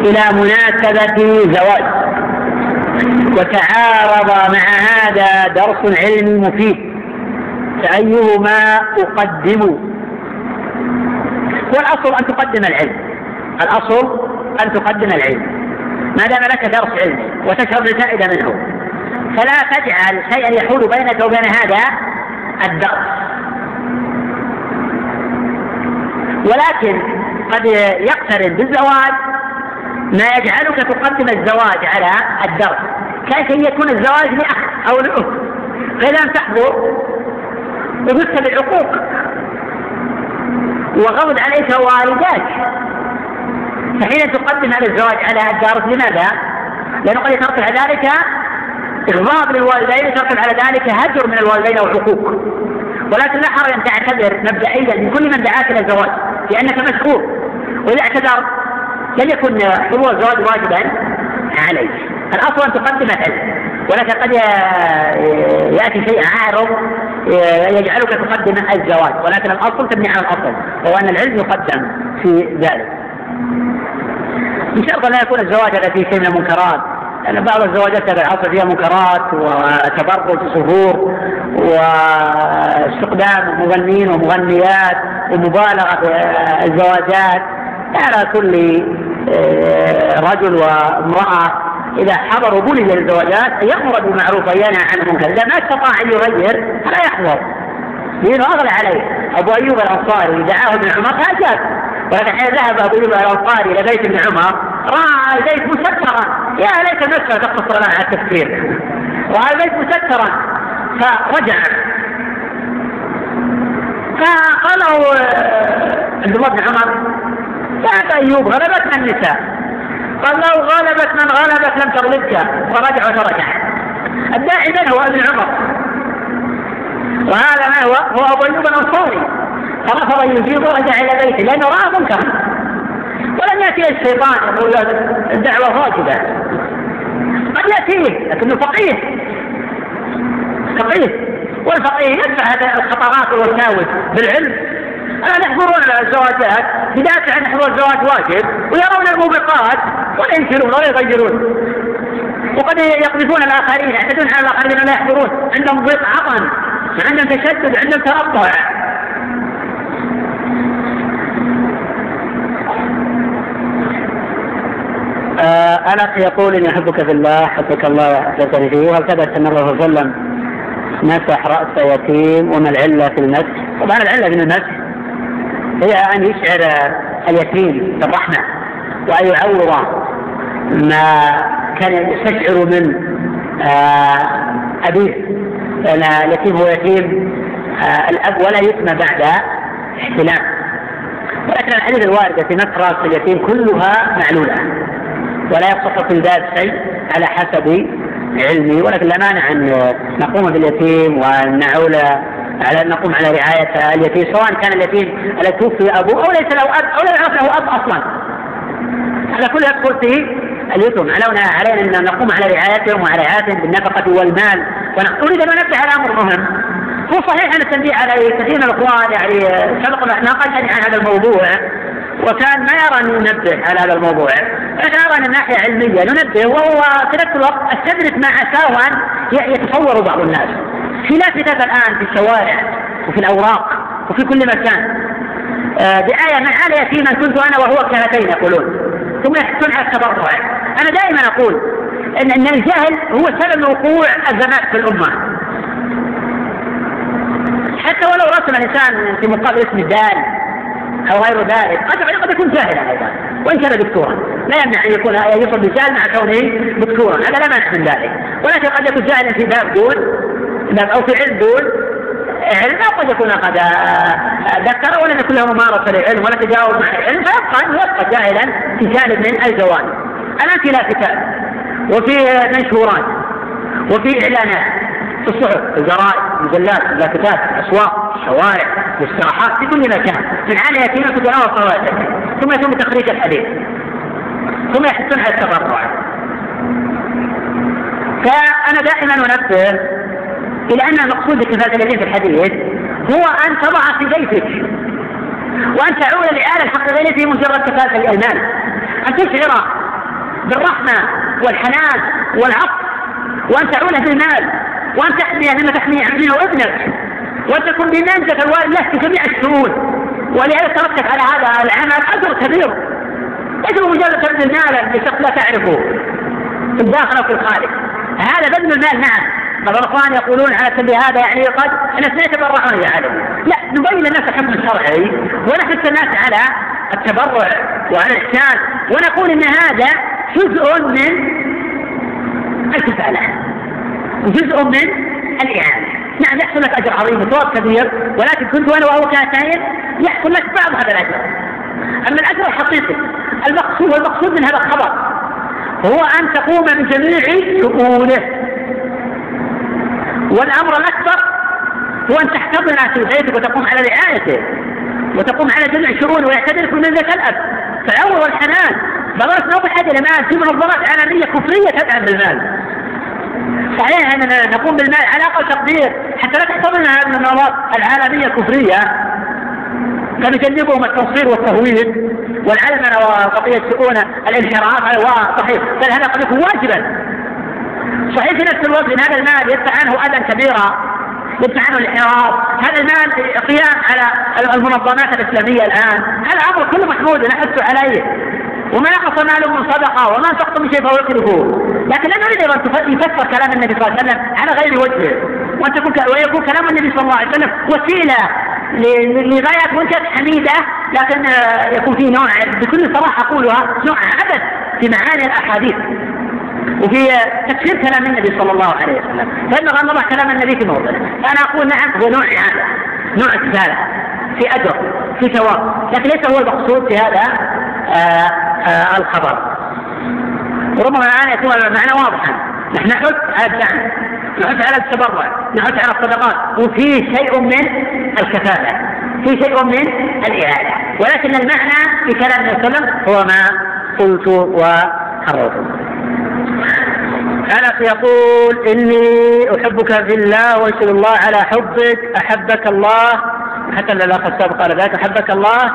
إلى مناسبة زواج وتعارض مع هذا درس علمي مفيد فأيهما أقدم؟ والأصل أن تقدم العلم. الأصل أن تقدم العلم. ما دام لك درس علم وتشرب الفائدة منه فلا تجعل شيئا يحول بينك وبين هذا الدرس. ولكن قد يقترن بالزواج ما يجعلك تقدم الزواج على الدرس. كأن يكون الزواج لأخ أو لأخت فإذا لم تحضر وفقت بالعقوق. وغضب عليك والداك فحين تقدم هذا الزواج على الدارس لماذا؟ لأنه قد يترتب على ذلك إغضاب للوالدين يترتب على ذلك هجر من الوالدين أو ولكن لا حرج أن تعتذر مبدئيا من كل من دعاك إلى الزواج لأنك مشكور. وإذا اعتذر لم يكن حضور الزواج واجبا عليك. الأصل أن تقدم العلم. ولكن قد يأتي شيء عارض يجعلك تقدم الزواج. ولكن الأصل تبني على الأصل وهو أن العلم يقدم في ذلك. بشرط لا يكون الزواج الذي فيه من المنكرات لأن بعض الزواجات هذا العصر فيها منكرات وتبرج صفور واستخدام مغنين ومغنيات ومبالغة في الزواجات. على كل آه، رجل وامرأة إذا حضروا بلد للزواجات يأمر بالمعروف وينهى عن المنكر. إذا ما استطاع أن يغير فلا يحضر. دينه أغلى عليه. أبو أيوب الأنصاري دعاه ابن عمر فأجاب. ولكن حين ذهب أبو أيوب الأنصاري إلى بيت ابن عمر رأى البيت مسكرا يا ليت نفسه تقتصر على التفكير. رأى البيت مسكرا فرجع. فقال له آه، عبد الله بن عمر يا أيوب غلبتنا النساء. قال له غلبت من غلبت لم تغلبك. فرجع وترجع. الداعي من هو؟ ابن عمر. وهذا ما هو؟ هو أبو أيوب الأنصاري. فرفض يجيب ورجع إلى بيته لأنه رأى منكرا ولم يأتي الشيطان يقول له الدعوة واجبه قد ياتيه لكنه فقيه. فقيه. والفقيه يدفع الخطرات والوساوس بالعلم. الان يحضرون الزواجات بدافع أن حضور الزواج واجب ويرون الموبقات ولا ينكرون ولا يغيرون وقد يقذفون الآخرين يعتدون على الآخرين لا يحضرون. عندهم ضيق عطن عندهم تشدد عندهم تربع آه أنا يقول إني أحبك في الله حبك الله وأحببتني فيه وهل ثبت أن الرسول صلى الله عليه وسلم. مسح رأس يتيم وما العلة في المسح؟ طبعا العلة في المسح هي أن يشعر اليتيم بالرحمة وأن يعوض ما كان يستشعر من آه أبيه. لأن اليتيم هو يتيم آه الأب ولا يسمى بعد احتلام. ولكن الحديث الواردة في مسح رأس اليتيم كلها معلولة. ولا يصح في الباب شيء على حسب علمي ولكن لا مانع أن نقوم باليتيم وان نعول على أن نقوم على رعاية اليتيم سواء كان اليتيم الذي توفي أبوه أو ليس له أب أو لا يعرف له أب أصلا. هذا كله يدخل في اليتم علونا علينا أن نقوم على رعايتهم وعلى رعايتهم بالنفقة والمال. ونريد أن ننبه على أمر مهم. هو صحيح أن التنبيه على كثير من الأخوان يعني سبق ناقشنا عن هذا الموضوع. وكان ما يرى ان ينبه على هذا الموضوع. لكن أرى ان الناحيه علمية؟ ننبه وهو في نفس الوقت أستدرك ما عساه أن يتصور بعض الناس. في لافتات الآن في الشوارع وفي الأوراق وفي كل مكان. آه بآية من عال يتيما كنت أنا وهو كهاتين يقولون. ثم على التبرع. أنا دائما أقول إن أن الجهل هو سبب وقوع الزمات في الأمة. حتى ولو رسم الإنسان في مقابل اسم الدال أو غير ذلك. قد قد يكون جاهلا أيضا. وإن كان دكتورا. لا يمنع أن يكون يصل بجهل مع كونه دكتورا. هذا لا مانع من ذلك. ولكن قد يكون جاهلا في باب دون باب أو في علم دون علم أو قد يكون قد ذكر ولم يكن له ممارسة للعلم ولا تجاوز مع العلم فيبقى يبقى جاهلا في جانب من الجوانب. الآن في لافتات وفي منشورات وفي إعلانات في الصحف الجرائد المجلات اللافتات الأسواق. الشوارع الاستراحات في كل مكان. من عالية يتيمة تتناول فوائد ثم يتم تخريج الحديث ثم يحثون على التبرع. فأنا دائما أنبه إلى أن المقصود بكفاية اليدين في الحديث هو أن تضع في بيتك وأن تعول الآلة الحقيقية في مجرد كفاية الأيمان. أن تشعر بالرحمة والحنان والعطف وأن تعوله بالمال وأن تحميه مما تحميه ابنه وابنك. وأن تكون بمنزلة الوالد في جميع الشؤون ولهذا ترتب على هذا العمل أجر كبير. ليس مجرد بذل المال لشخص لا تعرفه. في الداخل أو في الخارج. هذا بذل المال نعم. بعض الإخوان يقولون على سبيل هذا يعني قد الناس لا يتبرعون لعالم لا نبين للناس الحكم الشرعي ونحث الناس على التبرع وعلى الاحسان ونقول إن هذا جزء من الكفاله جزء من الإعانة. نعم يحصل لك أجر عظيم وثواب كبير ولكن كنت وأنا وهو كاتين يحصل لك بعض هذا الأجر. أما الأجر الحقيقي المقصود والمقصود من هذا الخبر هو أن تقوم بجميع شؤونه. والأمر الأكبر هو أن تحتضن في بيتك وتقوم على رعايته وتقوم على جميع شؤونه ويعتبرك من ذاك الأب. فالامر والحنان ضرورة ما بحاجة لمال في منظمات عالمية كفرية تدعم بالمال. صحيح اننا نقوم بالمال على أقل تقدير حتى لا تحتضن هذه المنظمات العالمية كفرية. فنجنبهم التصوير والتهويد والعلمنة وقضية شؤون الانحراف. صحيح بل هذا قد يكون واجبا. صحيح في نفس الوقت إن هذا المال يدفع عنه أذى كبيرا يدفع عنه الانحراف. هذا المال قيام على المنظمات الإسلامية الآن. هذا أمر كله محمود نحث عليه. وما نقص مال من صدقة وما انفقتم من شيء فهو يخلفه لكن لا نريد أن يفسر كلام النبي صلى الله عليه وسلم على غير وجهه. وأن تكون ويكون كلام النبي صلى الله عليه وسلم وسيلة لغاية منتج حميدة لكن يكون فيه نوع بكل صراحة أقولها نوع عبث في معاني الأحاديث. وفي تفسير كلام النبي صلى الله عليه وسلم. فينبغي ان نضع كلام النبي في موضعه. فأنا أقول نعم هو نوع اعاده نوع كفاله في أجر في ثواب. لكن ليس هو المقصود في هذا آآ الخبر. وربما الآن يكون المعنى واضحا. نحن نحث على الدعم نحث على التبرع نحث على الصدقات وفي شيء من الكفاله في شيء من الاعاده ولكن المعنى في كلام النبي صلى هو ما قلت وحررته أنس يقول إني أحبك في الله وأشهد الله على حبك أحبك الله. حتى الأخ السابق قال ذلك أحبك الله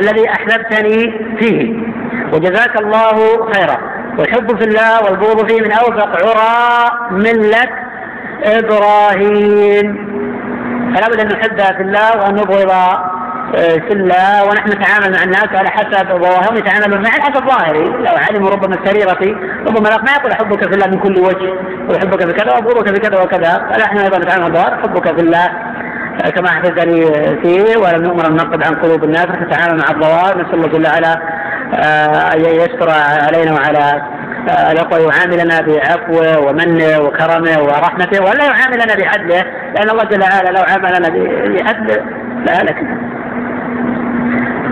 الذي أحببتني فيه. وجزاك الله خيرا. والحب في الله والبغض فيه من أوفق عرى ملة إبراهيم. فلا بد أن نحبها في الله وأن نبغض في الله ونحن نتعامل مع الناس على حسب ظواهرهم يتعاملون معي على حسب ظاهري. لو علموا ربما سريرتي ربما ما يقول احبك في الله من كل وجه واحبك في كذا وابغضك في كذا وكذا. فنحن أيضا نتعامل بالظواهر احبك في الله. كما احببتني فيه ولم نؤمر أن ننقض عن قلوب الناس نتعامل مع الظواهر نسأل الله جل وعلا آه، يستر علينا وعلى آه، الأخوة يعاملنا بعفوه ومنه وكرمه ورحمته ولا يعاملنا بعدله لأن الله جل وعلا لو عاملنا بعدله لهلكنا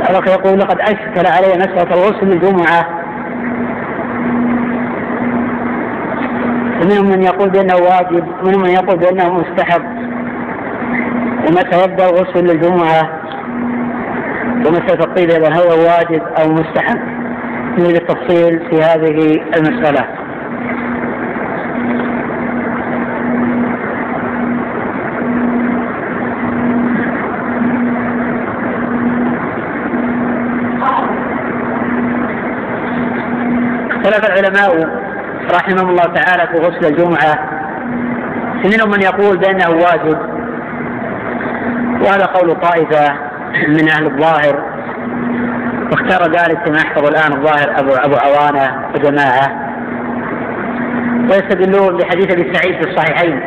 الله يقول لقد أشكل علي مسألة الغسل الجمعة. ومنهم من يقول بأنه واجب ومنهم من يقول بأنه مستحب. ومتى يبدأ الغسل للجمعة ومسألة الطيب إذا هو واجب أو مستحب. نريد التفصيل في هذه المسألة. اختلف العلماء رحمهم الله تعالى في غسل الجمعة منهم من يقول بأنه واجب وهذا قول طائفة. من أهل الظاهر. واختار ذلك كما يحفظ الآن الظاهر أبو أبو عوانة وجماعة. ويستدلون بحديث أبي سعيد في الصحيحين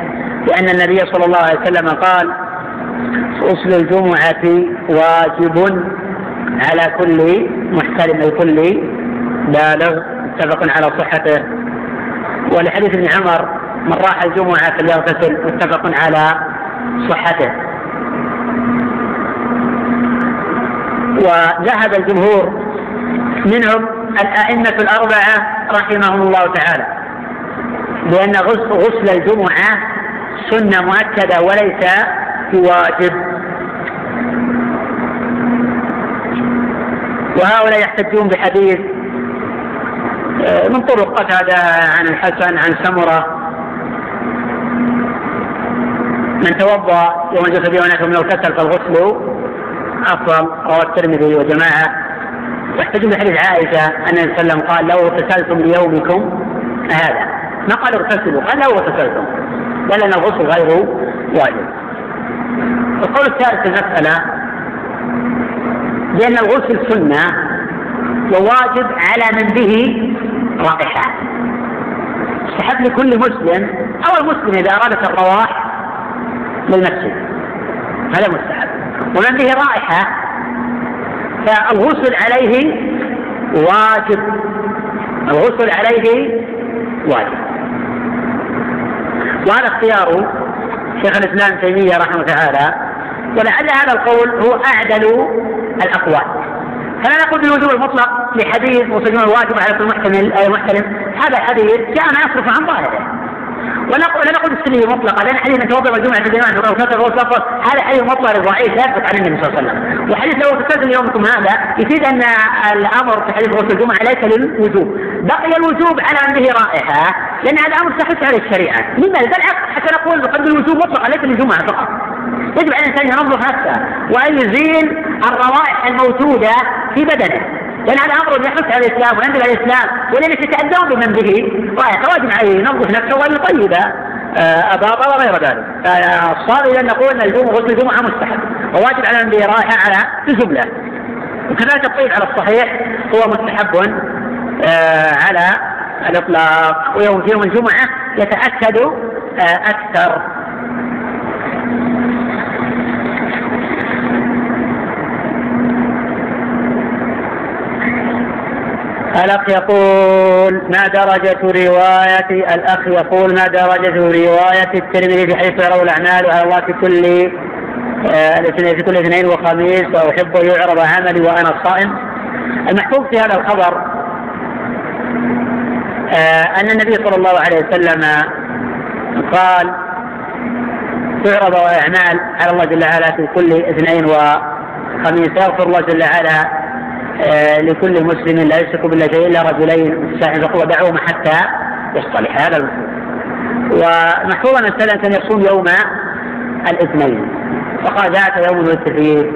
لأن النبي صلى الله عليه وسلم قال غسل الجمعة واجب على كل محترم أي كل بالغ. متفق على صحته. ولحديث ابن عمر من راح الجمعة فليغتسل. متفق على صحته. وذهب الجمهور منهم الأئمة الأربعة رحمهم الله تعالى. بأن غسل الجمعة سنة مؤكدة وليس بواجب. وهؤلاء يحتجون بحديث آه، من طرق قتادة عن الحسن عن سمرة. من توضأ يوم به هناك من اغتسل فالغسل أفضل رواه الترمذي وجماعة. يحتجون بحديث عائشة أن النبي صلى الله عليه وسلم قال لو اغتسلتم ليومكم هذا. ما قال اغتسلوا قال لو اغتسلتم. قال أن الغسل غير واجب. القول الثالث في المسألة بأن الغسل سنة وواجب على من به رائحة. يستحب لكل مسلم أو المسلم إذا أرادت الرواح للمسجد. هذا مستحب. ومن به رائحة. فالغسل عليه واجب. الغسل عليه واجب. وهذا اختيار شيخ الإسلام تيمية رحمه الله تعالى. ولعل هذا القول هو أعدل الأقوال. فلا نقول بالوجوب المطلق لحديث مسلم الواجب على كل محتمل أو محترم هذا الحديث جاء ما يصرف عن ظاهره. ولا لا نقول السنية مطلقة. لأن حديث من توضأ الجمعة في سفر هذا حديث مطلق ضعيف لا يثبت عن النبي صلى الله عليه وسلم. وحديث لو تستلزم يومكم هذا يفيد أن الأمر في حديث غسل الجمعة ليس للوجوب. بقي الوجوب على به رائحة لأن هذا أمر تحث على الشريعة. لماذا؟ بالعكس حتى نقول بقدر الوجوب مطلقا ليس للجمعة فقط. يجب على الإنسان ينظف نفسه وأن يزيل الروائح الموجودة في بدنه. لأن هذا أمر يحث على الإسلام وينبغي على الإسلام ولأن يتأدون بمن به. واجب عليه ينظف نفسه. وأن يطيب آه، أباطة وغير ذلك. فالصواب إذا نقول أن الجمعة غسل الجمعة مستحب. وواجب على من به رائحة على الجملة. وكذلك الطيب على الصحيح هو مستحب آه، على الإطلاق. ويوم في يوم الجمعة يتأكد آه، أكثر الأخ يقول ما درجة رواية الأخ يقول ما درجة رواية الترمذي بحيث يروا الأعمال على الله في كل آه في كل اثنين وخميس وأحب أن يعرض عملي وأنا صائم المحفوظ في هذا الخبر آه أن النبي صلى الله عليه وسلم قال تعرض أعمال على الله جل وعلا في كل اثنين وخميس. يغفر الله جل وعلا لكل مسلم لا يشرك بالله شيء إلا رجلين فقوة دعوهما حتى يصطلح. هذا المفهوم. ومحفوظا أن السلام كان يصوم يوم الاثنين. وقال ذاك يوم الوتر فيه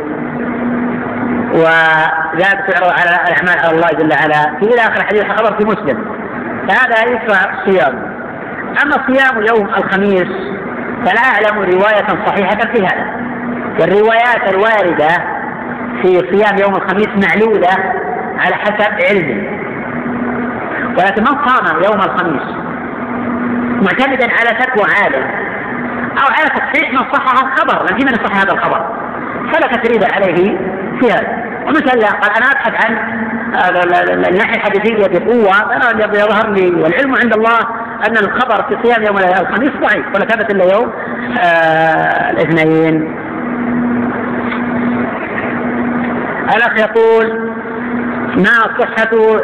وذاك تعرض على الأعمال على الله جل وعلا. في إلى آخر الحديث خبر في مسلم. فهذا يشرع صيام أما صيام يوم الخميس فلا أعلم رواية صحيحة في هذا. والروايات الواردة في صيام يوم الخميس معلولة على حسب علمه ولكن من صام يوم الخميس؟ معتمدا على فتوى عالم أو على تصحيح من صحح الخبر لكن من صحح هذا الخبر؟ فلا تثريب عليه في هذا. ومثل قال أنا أبحث عن الناحية الحديثية بقوة أنا يظهر لي والعلم عند الله أن الخبر في صيام يوم الخميس ضعيف ولا ثبت إلا يوم آه الاثنين. الأخ يقول ما صحة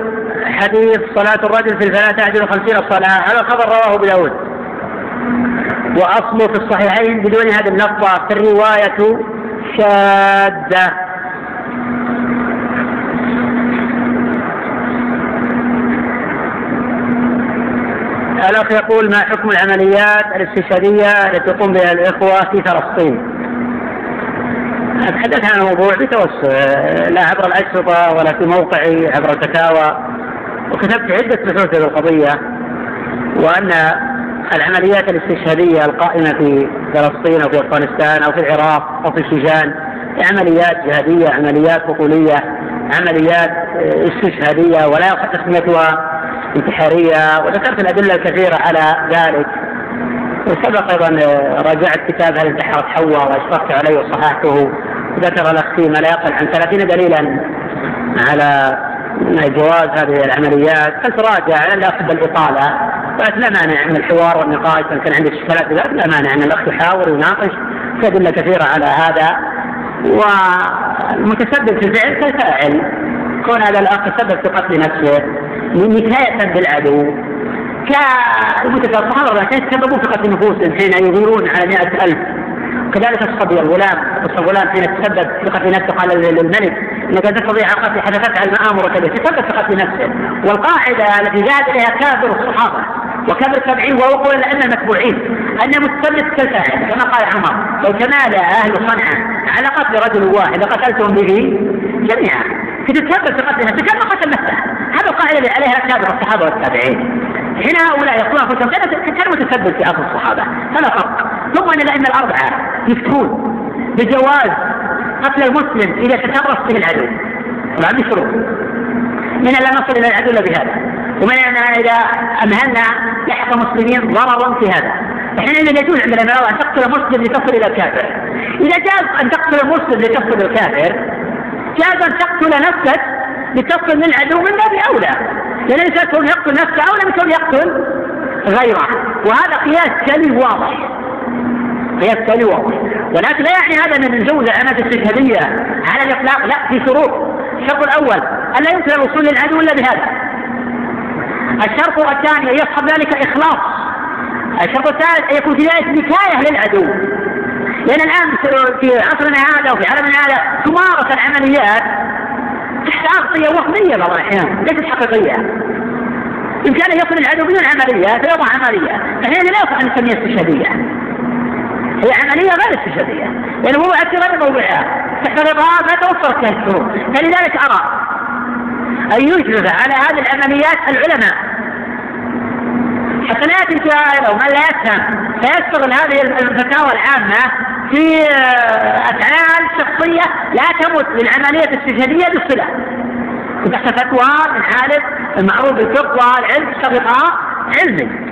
حديث صلاة الرجل في الفلاة تعدل خمسين الصلاة هذا الخبر رواه أبو داود. وأصل في الصحيحين بدون هذه اللفظة في الرواية شاذة. الأخ يقول ما حكم العمليات الاستشهادية التي يقوم بها الإخوة في فلسطين؟ أتحدث عن الموضوع بتوسع لا عبر الأشرطة ولا في موقعي عبر الفتاوى وكتبت عدة بحوث في القضية وأن العمليات الاستشهادية القائمة في فلسطين أو في أفغانستان أو في العراق أو في الشيشان عمليات جهادية عمليات بطولية عمليات استشهادية ولا يصح تسميتها انتحارية. وذكرت الأدلة الكثيرة على ذلك. وسبق أيضا راجعت كتاب هل انتحرت حواء وأشرفت عليه وصححته ذكر الأخ ما لا يقل عن 30 دليلا على جواز هذه العمليات. فلتراجع على الاخ بالاطاله بس لا مانع من الحوار والنقاش ان كان عندك اشكالات لا مانع ان الاخ يحاور ويناقش في أدلة كثيرة على هذا. والمتسبب في الفعل كالفاعل. كون هذا الأخ تسبب في قتل نفسه نكايه بالعدو الصحابه كانوا يتسببون في قتل نفوسهم حين يغيرون على مئة ألف. كذلك الصبي الغلام الغلام حين تسبب في قتل نفسه قال للملك إنك تستطيع حتى تفعل ما امرك به تسبب في قتل نفسه. والقاعدة التي ذهب إليها كابر الصحابة وكبر التابعين وهو قول الأئمة المتبوعين أن متسبب كالفاعل كما قال عمر لو تمالى أهل صنعاء على قتل رجل واحد لقتلتهم به جميعا تتسبب في قتل نفسه كما قتل نفسه. هذا القاعدة اللي عليها كابر الصحابة والتابعين. حين هؤلاء يقولون أنفسهم كان متسبب في أصل الصحابة؟ فلا فرق. ثم أن الائمه الأربعة يفتون بجواز قتل المسلم إذا تشرف به العدو. طبعا بشروط. من لا نصل إلى العدو إلا بهذا. ومن أن إذا أمهلنا لحق المسلمين ضررا في هذا. فحينئذ يجوز من أن تقتل مسلم لتصل إلى الكافر. إذا جاز أن تقتل المسلم لتصل الكافر جاز أن تقتل نفسك لتصل للعدو من باب أولى. لأن الانسان كون يقتل نفسه اولى من كون يقتل غيره. وهذا قياس سلي واضح. قياس سلي واضح. ولكن لا يعني هذا أن نجوز العنات الاستشهادية على الإطلاق. لا في شروط. الشرط الأول أن لا يمكن الوصول للعدو إلا بهذا. الشرط الثاني أن يصحب ذلك اخلاص الشرط الثالث أن يكون في ذلك نكايه للعدو. لأن الآن في عصرنا هذا وفي عالمنا هذا تمارس العمليات اغطيه وهمية بعض الأحيان ليست حقيقية. إمكانه يصل العدو بدون عملية فيضع عملية. فحين لا يصح أن نسميها استشهادية. هي عملية غير استشهادية. لأنه موضوعها في غير موضوعها. تحت الإضرار ما توفرت فيها الشروط فلذلك أرى أن يجرب على هذه العمليات العلماء. حتى لا يأتي أو من لا يفهم فيستغل هذه الفتاوى العامة في أفعال شخصية لا تمت للعملية الاستشهادية بصلة. وتحت فتوى من عالم المعروف بالفقه والعلم اشتغل علمي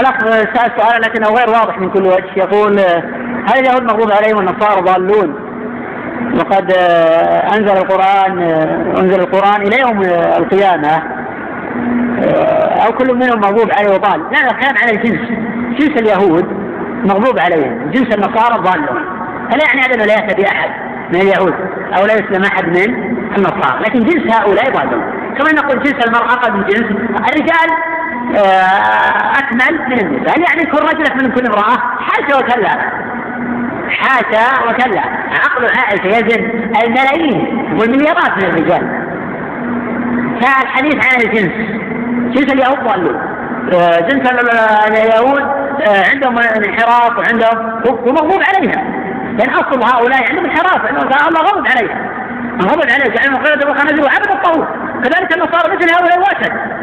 الأخ سأل سؤال لكنه غير واضح من كل وجه يقول هل اليهود مغضوب عليهم والنصارى ضالون؟ وقد أنزل القرآن أنزل القرآن إلى يوم القيامة. أو كل منهم مغضوب عليه وضال. لا الكلام على الجنس جنس. اليهود مغضوب عليهم. جنس النصارى ضالون فلا يعني هذا لا يهتدي أحد من اليهود أو لا يسلم أحد من النصارى. لكن جنس هؤلاء ضالون. كما نقول جنس المرأة قد جنس الرجال آه، أكمل من النساء. يعني كل رجل من كل امرأة حاشا وكلا. حاشا وكلا. عقل عائشة يزن الملايين. والمليارات من الرجال. فالحديث عن الجنس. جنس اليهود ضالون. آه، جنس اليهود آه، عندهم انحراف وعندهم ومغضوب عليها. لأن أصل هؤلاء عندهم انحراف. الله غضب عليها غضب عليها جعلهم قردة وخنازير وعبد الطاغوت. كذلك النصارى مثل هؤلاء واشد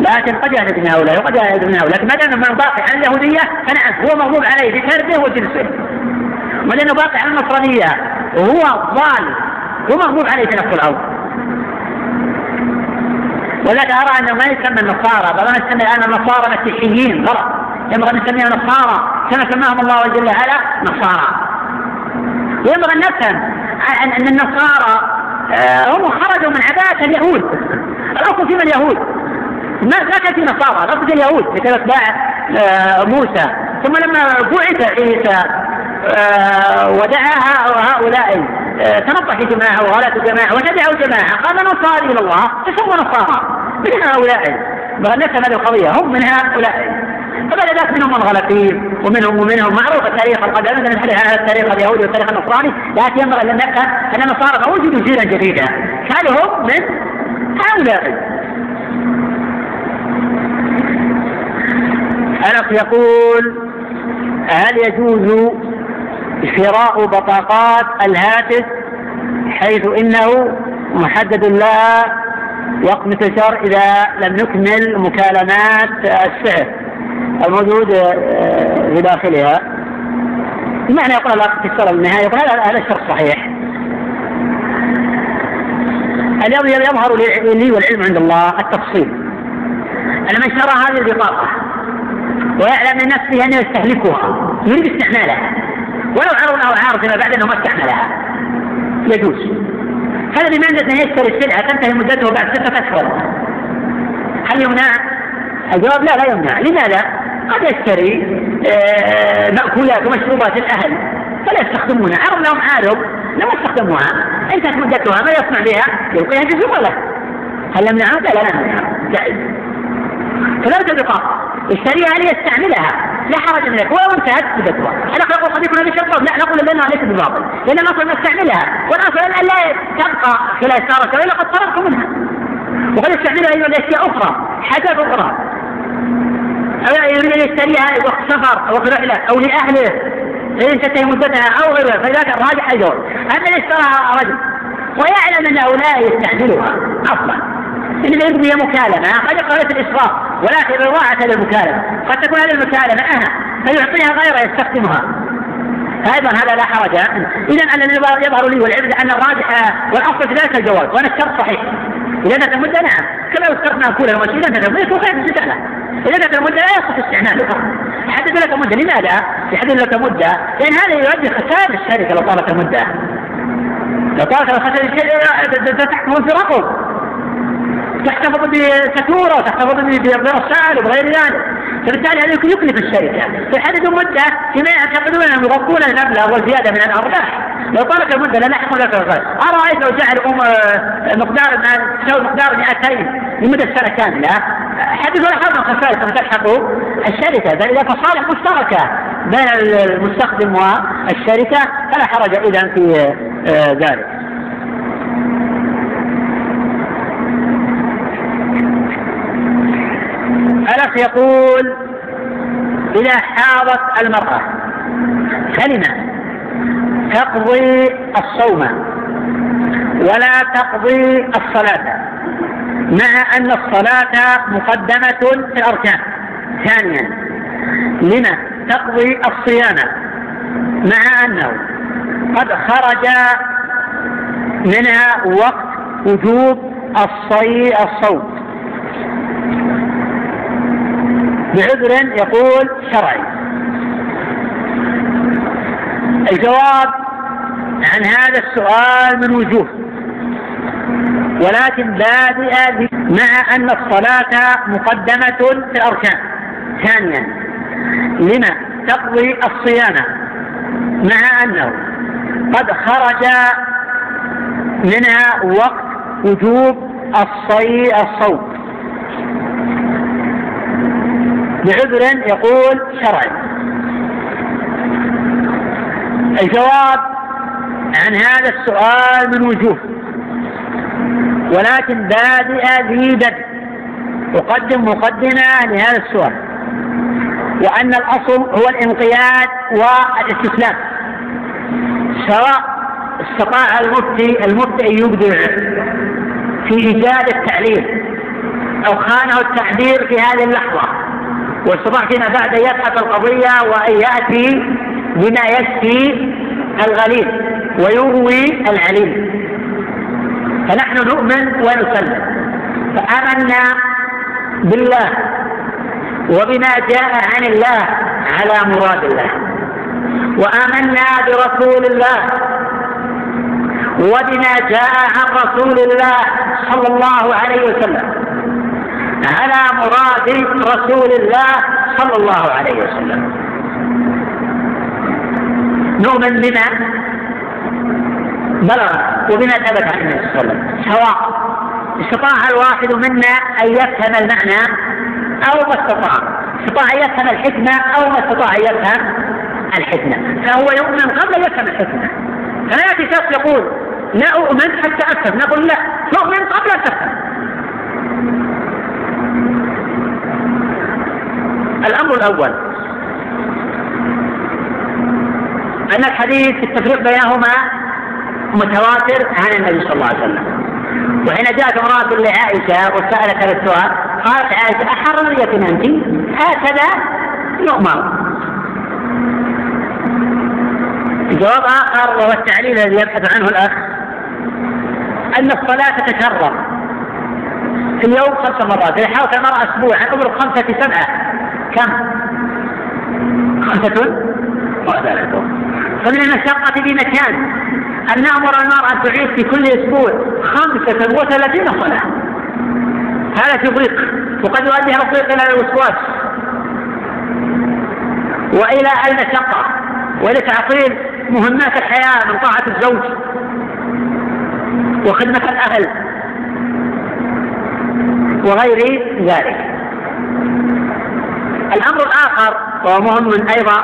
لكن قد يهلك من هؤلاء وقد يهلك من هؤلاء. لكن ما دام من باقي على اليهودية فنعم هو مغضوب عليه بفرده وجنسه ولأنه باقي على النصرانية وهو ضال هو مغضوب عليه في نفس الأرض. ولذلك أرى أنه ما يسمى النصارى بل نسمي الآن النصارى مسيحيين غلط. ينبغي أن نسميهم نصارى كما سماهم الله جل وعلا نصارى. وينبغي أن نفهم أن النصارى آه، هم خرجوا من عباءة اليهود. الأصل فيهم اليهود. ما ما كان في نصارى الاصل اليهود كانوا اتباع آه، موسى. ثم لما بعث عيسى آه، ودعا هؤلاء آه، تنطح جماعة وغلت جماعة وتدعوا جماعة قال نصارى إلى الله تسمى نصارى. من هؤلاء؟ نفهم هذه القضية هم من هؤلاء. فبعد ذلك منهم من غلطين ومنهم ومنهم معروف التاريخ القديم مثلا نحدث عن التاريخ اليهودي والتاريخ النصراني لكن ينبغي أن نفهم أن النصارى وجدوا جيلا جديدا. كانوا هم من هؤلاء؟ أنس يقول هل يجوز شراء بطاقات الهاتف حيث إنه محدد لها وقت مثل إذا لم نكمل مكالمات السعر الموجود آه، في داخلها. بمعنى يقول الأخ في الشرع النهايه يقول هذا الشرط صحيح. اليوم يظهر لي والعلم عند الله التفصيل. أن من شرى هذه البطاقة ويعلم من نفسه أنه يستهلكها يريد استعمالها ولو عرض أو عارض فيما بعد أنه ما استعملها. يجوز. هذا بمنزلة أن يشتري السلعة تنتهي مدته بعد ستة أشهر. هل يمنع؟ الجواب لا لا يمنع. لماذا؟ قد يشتري آه، مأكولات ومشروبات الأهل. فلا يستخدمونها. عرض لهم عارض لم يستخدموها. انتهت مدتها ما يصنع بها؟ يلقيها في له هل يمنعها؟ لا لا نمنعها جائز. كذلك البطاقة يشتريها ليستعملها لا حرج من ذلك ولو انتهت مدتها أنا نقول قد يكون هذا شرط لا نقول لانها ليست بباطل. لأن الأصل نستعملها والأصل أن لا تبقى خلال ساره والا قد فرغت منها. وقد يستعملها أيضا لأشياء أخرى. حاجات أخرى. أو يريد أن يشتريها وقت سفر أو وقت رحلة أو لأهله. إن تنتهي مدتها أو غيرها فلذلك الراجح الجواز أما إذا اشتراها رجل. ويعلم أن هؤلاء يستعملها أصلا يريد بها مكالمة قد ليس الإسراف ولكن إضاعة للمكالمة قد تكون هذه المكالمة أنا فيعطيها غيره يستخدمها فايضا هذا لا حرج اذا ان الذي يظهر لي والعلم ان الراجح والاصل في ذلك الجواز وأنا الشرط صحيح اذا انتهت المده نعم كما اشترطنا ماكولا ومشي اذا انتهت المده يكون خير في اذا انتهت المده لا يصح استعمالها يحدد لك مده لماذا؟ يحدد لك مده لأن هذا يؤدي خسائر الشركة لو طالت المده لو طالت خسائر الشركة تحكم في رقم تحتفظ بسكوره وتحتفظ برسائل وبغير ذلك فبالتالي هذا يكلف الشركة فيحددوا مدة فيما يعتقدون انهم يغطون المبلغ والزيادة من الأرباح. لو طالت المدة لا نحكم لك الغير. أرأيت لو جعل مقدار تساوي مقدار 200 لمدة سنة كاملة. حدث ولا حرج خسائر تلحق الشركة بل إذا مصالح مشتركة بين المستخدم والشركة فلا حرج اذا في آه، ذلك. الأخ يقول إذا حاضت المرأة كلمة تقضي الصوم ولا تقضي الصلاة مع أن الصلاة مقدمة في الأركان. ثانيا لما تقضي الصيام؟ مع أنه قد خرج منها وقت وجوب الصوم. بعذر يقول شرعي. الجواب عن هذا السؤال من وجوه. ولكن بادئ مع أن الصلاة مقدمة في الأركان. ثانيا لما تقضي الصيام مع أنه قد خرج منها وقت وجوب الصي الصوم. بعذر يقول شرعي. الجواب عن هذا السؤال من وجوه. ولكن بادئ ذي بدء أقدم مقدمة لهذا السؤال. وأن الأصل هو الانقياد والإستسلام. سواء استطاع المفتي أن يبدع في إيجاد التعليل أو خانه التعبير في هذه اللحظة. واستطاع فيما بعد يبحث القضية وأن يأتي بما يشفي الغليل ويروي العليل فنحن نؤمن ونسلم. فآمنا بالله وبما جاء عن الله على مراد الله. وآمنا برسول الله وبما جاء عن رسول الله صلى الله عليه وسلم. على مراد رسول الله صلى الله عليه وسلم. نؤمن بما بلغ وبما ثبت عن النبي صلى الله عليه وسلم سواء استطاع الواحد منا أن يفهم المعنى أو ما استطاع. استطاع أن يفهم الحكمة أو ما استطاع أن يفهم الحكمة. فهو يؤمن قبل أن يفهم الحكمة. فلا يأتي شخص يقول لا أؤمن حتى أفهم. نقول لا تؤمن قبل أن تفهم. الأمر الأول. أن الحديث التفريق بينهما متواتر عن النبي صلى الله عليه وسلم. وحين جاءت امرأة لعائشة وسألت هذا السؤال قالت عائشة أحررية أنت؟ هكذا يؤمر. جواب آخر وهو التعليل الذي يبحث عنه الأخ أن الصلاة تتكرر في اليوم خمس مرات. إذا حاولت المرأة أسبوعا أمر خمسة سبعة كم؟ خمسة؟ فمن المشقة في مكان. أن نأمر المرأة أن تعيد في كل أسبوع خمسة وثلاثين صلاة. هذا تضيق وقد يؤدي هذا الضيق إلى الوسواس. وإلى المشقة. وإلى تعطيل مهمات الحياة من طاعة الزوج. وخدمة الأهل. وغير ذلك. الأمر الآخر وهو مهم أيضا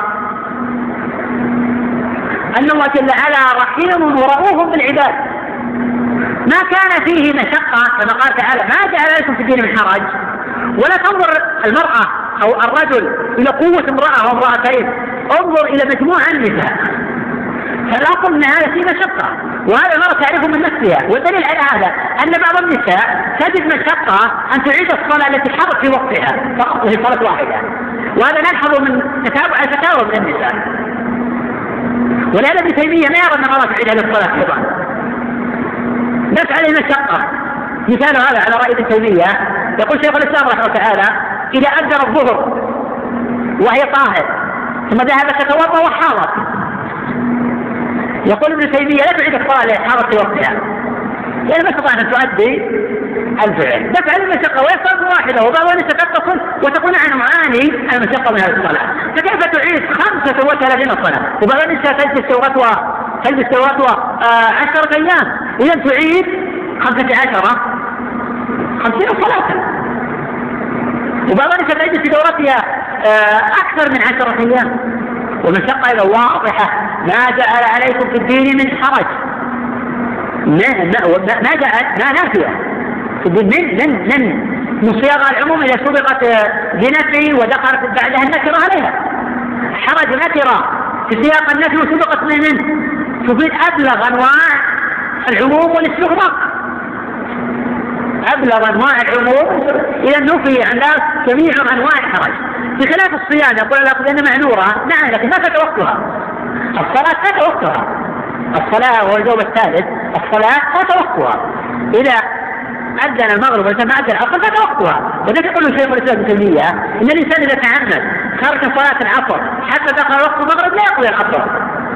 أن الله جل وعلا رحيم ورؤوف بالعباد. ما كان فيه مشقة كما قال تعالى ما جعل لكم في الدين من حرج. ولا تنظر المرأة أو الرجل إلى قوة امرأة أو امرأتين انظر إلى مجموعة النساء. فالأصل أن هذا فيه مشقة. وهذا المرأة تعرفه من نفسها والدليل على هذا أن بعض النساء تجد مشقة أن تعيد الصلاة التي حضرت في وقتها فقط وهي صلاة واحدة. وهذا نلحظ من تتابع الفتاوى من النساء. ولهذا ابن تيمية ما يرى أن المرأة تعيد على الصلاة أيضا. بس عليه مشقة. مثال هذا على رأي ابن تيمية. يقول شيخ الإسلام رحمه الله تعالى إذا أذن الظهر وهي طاهر ثم ذهبت تتوضأ وحاضت يقول ابن تيمية لا تعيد لحاضت في وقتها لأن ما استطاعت أن تؤدي الفعل. دفع المشقة صلاة واحدة وبعض الناس تتصل وتقول نحن نعاني المشقة من هذه الصلاة. فكيف تعيد خمسة وثلاثين صلاة؟ وبعض النساء تجلس سورتها تجلس آه عشرة أيام. إذا تعيد خمسة عشرة خمسين صلاة. وبعض النساء تجلس في دورتها آه أكثر من عشرة أيام. والمشقة إذا واضحة ما جعل عليكم في الدين من حرج. ما ما ما جعل ما نافية من من من من صياغ العموم إذا سبقت بنفي ودخلت بعدها النكرة عليها. حرج نكرة. في سياق النفي وسبقت من من. تفيد أبلغ أنواع العموم والاستغراق. أبلغ أنواع العموم اذا نفي عن جميع أنواع الحرج. بخلاف الصيام يقول الأخ لأن معذورة. نعم لكن ما فات وقتها الصلاة فات وقتها الصلاة وهو الجواب الثالث. الصلاة فات وقتها إذا أذن المغرب ولما أذن العصر فات وقتها وذلك يقول شيخ الإسلام ابن تيمية إن الإنسان إذا تعمد ترك صلاة العصر. حتى دخل وقت المغرب لا يقضي العصر.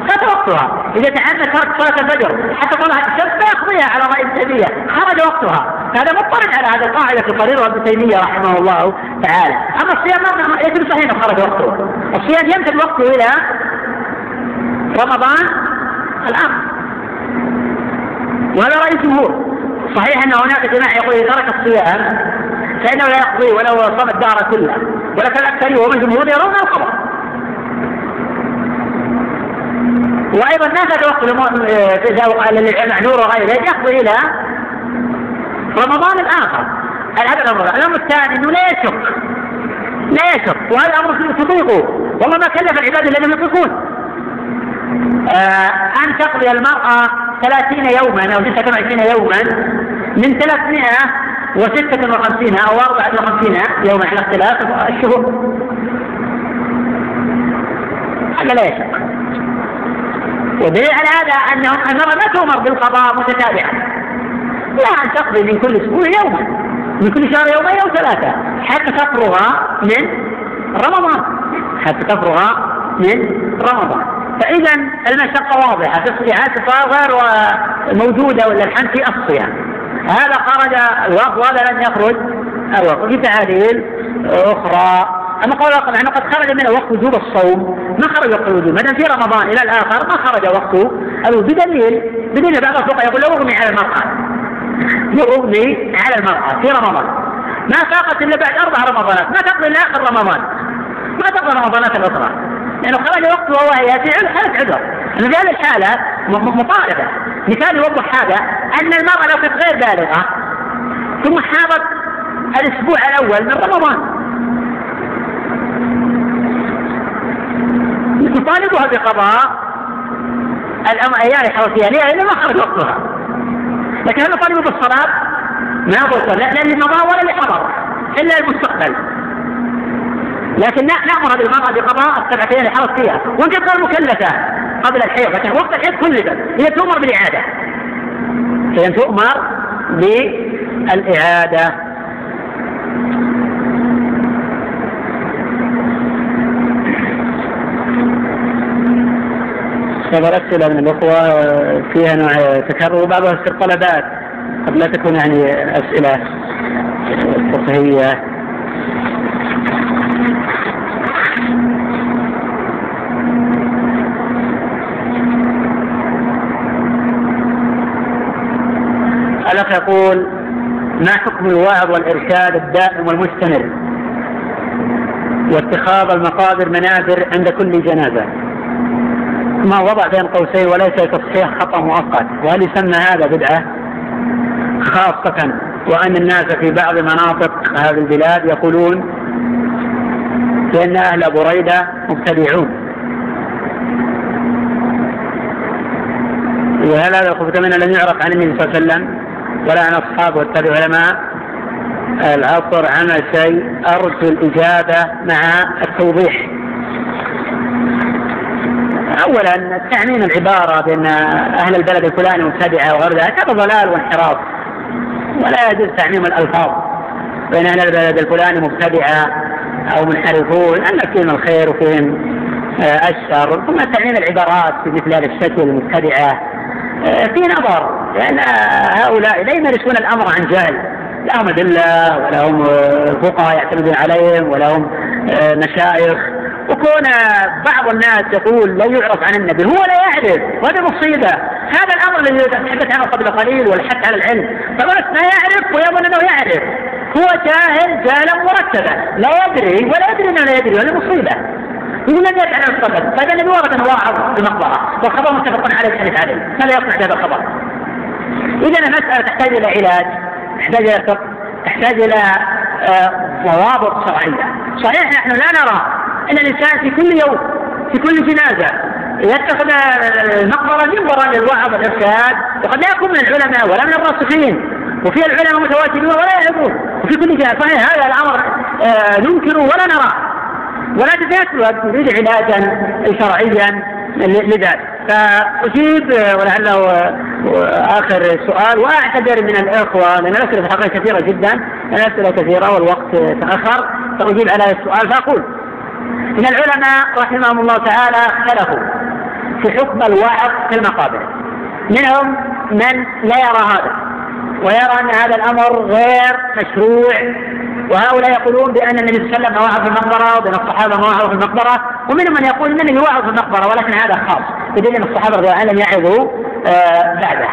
فات وقتها إذا تعمد ترك صلاة الفجر حتى طلعت الشمس يقضيها على رأي ابن خرج وقتها. هذا مضطرد على هذه القاعدة تقررها ابن تيمية رحمه الله تعالى. أما الصيام ليس صحيح خرج وقته. الصيام يمتد وقته إلى رمضان الآخر وهذا رأي الجمهور. صحيح أن هناك جماعة يقول إذا ترك الصيام فإنه لا يقضي ولو صام الدار كلها ولكن الاكثر وهم الجمهور يرون القضاء وأيضا ما فات وقت المعذور وغيره يقضي إلى رمضان الآخر. هذا الأمر؟ الأمر الثاني إنه لا يشك. لا يشك. وهذا أمر تطيقه والله ما كلف العباد الذين يطيقون آه أن تقضي المرأة ثلاثين يوما أو ستة وعشرين يوما من ثلاثمائة وستة وخمسين أو أربعة وخمسين يوما على اختلاف الشهور. هذا لا يشق ودليل على هذا أنهم أمر ما تؤمر بالقضاء متتابعا. لا أن تقضي من كل أسبوع يوما. من كل شهر يومين أو ثلاثة. حتى تفرغ من رمضان. حتى تفرغ من رمضان. فإذا المشقة واضحة. في الصيام غير موجودة ولا الحمد في الصيام هذا خرج الوقت وهذا لم يخرج. الوقت في تعاليل أخرى. أما قول الآخر انه قد خرج منه وقت وجوب الصوم. ما خرج وقت الوجوب؟ ما دام في رمضان إلى الآخر؟ ما خرج وقت بدليل بدليل بعض الفقهاء يقول لو اغمي على المرأة. لو اغمي على المرأة في رمضان. ما فاقت إلا بعد أربع رمضانات. ما تقضي إلا آخر رمضان. ما تقضي رمضانات الأخرى. لأنه خرج وقت وهو يأتي حاله عذر. في هذه الحاله مطالبة. مثال يوضح هذا أن المرأة لو كانت غير بالغة ثم حاضت الأسبوع الأول من رمضان. نطالبها بقضاء الأيام الحوثيه ليه؟ لأنه ما خرج وقتها. لكن هل نطالب بالصلاه؟ ما قلت لا مضى ولا اللي حضر إلا المستقبل. لكن نامر هذه المراه بقضاء السبعتين فيها وان كانت غير مكلفه قبل الحيض لكن وقت الحيض كلفت هي تؤمر بالإعادة. هي تؤمر بالإعادة. بعض الأسئلة من الأخوة فيها نوع تكرر وبعضها تصير طلبات قد لا تكون يعني أسئلة فقهية الأخ يقول ما حكم الوعظ والإرشاد الدائم والمستمر؟ واتخاذ المقابر منابر عند كل جنازة. ما وضع بين قوسين وليس تصحيح خطأ مؤقت وهل يسمى هذا بدعة؟ خاصة وأن الناس في بعض مناطق هذه البلاد يقولون بأن أهل بريدة مبتدعون. وهل هذا الخبث منه لم يعرف عن النبي صلى الله عليه وسلم؟ ولا عن أصحابه والتابع علماء العصر عمل شيء أرجو الإجابة مع التوضيح. اولا تعميم العبارة بأن أهل البلد الفلاني مبتدعة وغير ذلك هذا ضلال وانحراف. ولا يجوز تعميم الألفاظ بين أهل البلد الفلاني مبتدعة أو منحرفون أن فيهم الخير وفيهم آه، الشر. ثم تعميم العبارات في مثل هذا الشكل المبتدعة آه، في نظر. لأن هؤلاء لا يمارسون الأمر عن جهل. لهم أدلة ولهم فقهاء يعتمدون عليهم ولهم آه، مشايخ. وكون بعض الناس يقول لا يعرف عن النبي هو لا يعرف وهذه مصيبة. هذا الأمر الذي تحدث عنه قبل قليل والحث على العلم. فالناس ما يعرف ويظن أنه يعرف. هو جاهل جاهلا مرتبا لا يدري ولا يدري أنه لا يدري وهذه مصيبة. يقول لم يدري عن الصدق طيب النبي ورد أنه واعظ المقبرة والخبر متفق عليه الحديث عليه. ماذا يصنع هذا الخبر؟ إذا المسألة تحتاج إلى علاج تحتاج إلى فقه تحتاج إلى آه، ضوابط شرعية. صحيح نحن لا نرى إن الإنسان في كل يوم في كل جنازة يتخذ المقبره منبرا للوعظ والإرشاد وقد لا يكون من العلماء ولا من الراسخين. وفي العلماء متواجدون ولا يعرفون. وفي كل جهة صحيح هذا الأمر آه ننكره ولا نراه نفس الوقت نريد علاجا شرعيا لذلك. فأجيب ولعله آخر سؤال. وأعتذر من الإخوة لأن الأسئلة في الحقيقة كثيرة جدا الأسئلة كثيرة والوقت تأخر. فأجيب على السؤال فأقول من العلماء رحمهم الله تعالى اختلفوا في حكم الوعظ في المقابر. منهم من لا يرى هذا ويرى أن هذا الأمر غير مشروع وهؤلاء يقولون بأن النبي صلى الله عليه وسلم وعظ في المقبرة وبأن الصحابة وعظوا في المقبرة ومنهم من يقول ان النبي وعظ في المقبرة ولكن هذا خاص بدليل أن الصحابة رضي الله عنهم يعظوا آه بعده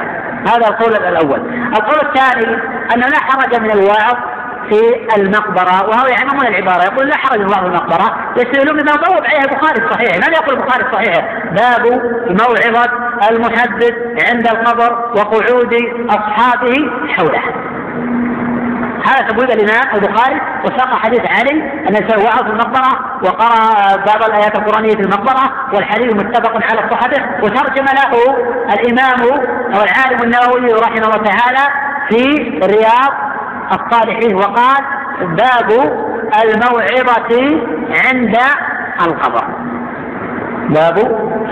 هذا القول الأول. القول الثاني انه لا حرج من الوعظ في المقبرة وهو يعممون العبارة. يقول لا حرج الله المقبرة يستدلون بما ضوب عليه البخاري الصحيح. ماذا يقول البخاري الصحيح. باب موعظة المحدث عند القبر وقعود أصحابه حوله. هذا تبويب الإمام البخاري وساق حديث علي ان وعظ في المقبرة وقرأ بعض الآيات القرآنية في المقبرة والحديث متفق على صحته وترجم له الإمام أو العالم النووي رحمه الله تعالى في رياض الصالحين وقال باب الموعظة عند القبر باب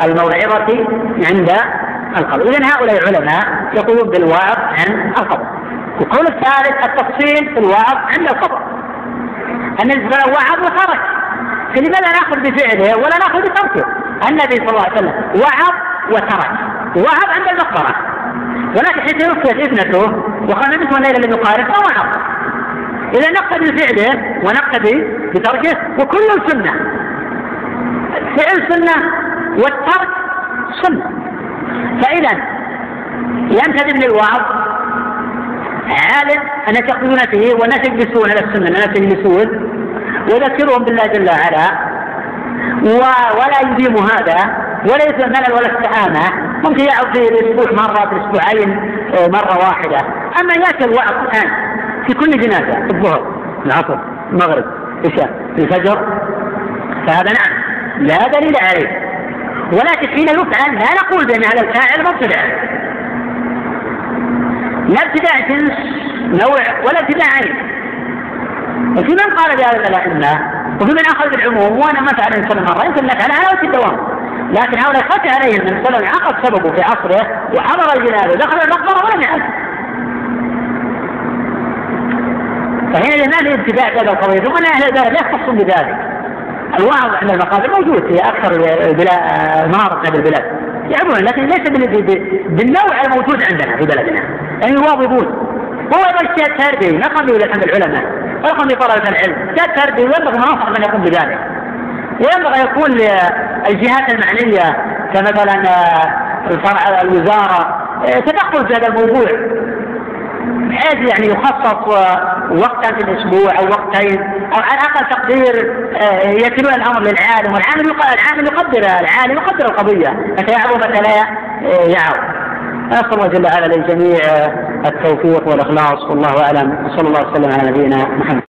الموعظة عند القبر إذا هؤلاء العلماء يقولون بالوعظ عن القبر القول الثالث التفصيل في الوعظ عند القبر أن وعظ وترك فلماذا نأخذ بفعله ولا نأخذ بتركه؟ النبي صلى الله عليه وسلم وعظ وترك وعظ عند المقبرة. ولكن حين توفيت ابنته وقال نبت الليلة لم يقارب فوعظ إذا نقتدي بفعله ونقتدي بتركه وكل سنة. فعل سنة والترك سنة. فإذا ينتدب للوعظ عالم أن تأخذون فيه والناس يجلسون على السنة الناس يجلسون ويذكرهم بالله جل وعلا. ولا يديم هذا ولا يسلم ملل ولا استعانة ممكن يعود في الأسبوع مرة في الأسبوعين مرة واحدة. أما يأتي الوعظ الآن في كل جنازة الظهر العصر المغرب العشاء الفجر. فهذا نعم لا دليل عليه. ولكن حين يفعل لا نقول بأن هذا الفاعل مبتدع. لا ابتداع جنس نوع ولا ابتداع عين وفي من قال بهذا الأئمة وفي من أخذ بالعموم وأنا ما فعل الإنسان مرة يمكن نفعل على وجه الدوام لكن هؤلاء خفي عليهم من سلم عقد سببه في عصره وحضر الجنازة ودخل المقبرة ولم يعد. فحينئذ ما في ابتداع هذا القضية ثم أهل البلد لا يختصون بذلك. الوعظ عند المقابر موجود في أكثر المناطق هذه البلاد. يعبون لكن ليس بالنوع الموجود عندنا في بلدنا. يعني يواظبون. هو الشيء تربية نقم به عند العلماء. ونقم بطلبة العلم. الشيء تربية وينبغي من يقوم بذلك. وينبغي يكون للجهات المعنية كمثلا آه، الوزارة آه، تدخل في هذا الموضوع. بحيث يعني يخصص وقتا في الأسبوع أو وقتين أو على أقل تقدير آه، يكلون الأمر للعالم والعالم العالم يقدر العالم يقدر القضية. متى يعظم متى لا آه، يعظم نسال الله جل وعلا للجميع التوفيق والإخلاص والله أعلم. وصلى الله وسلم على نبينا محمد.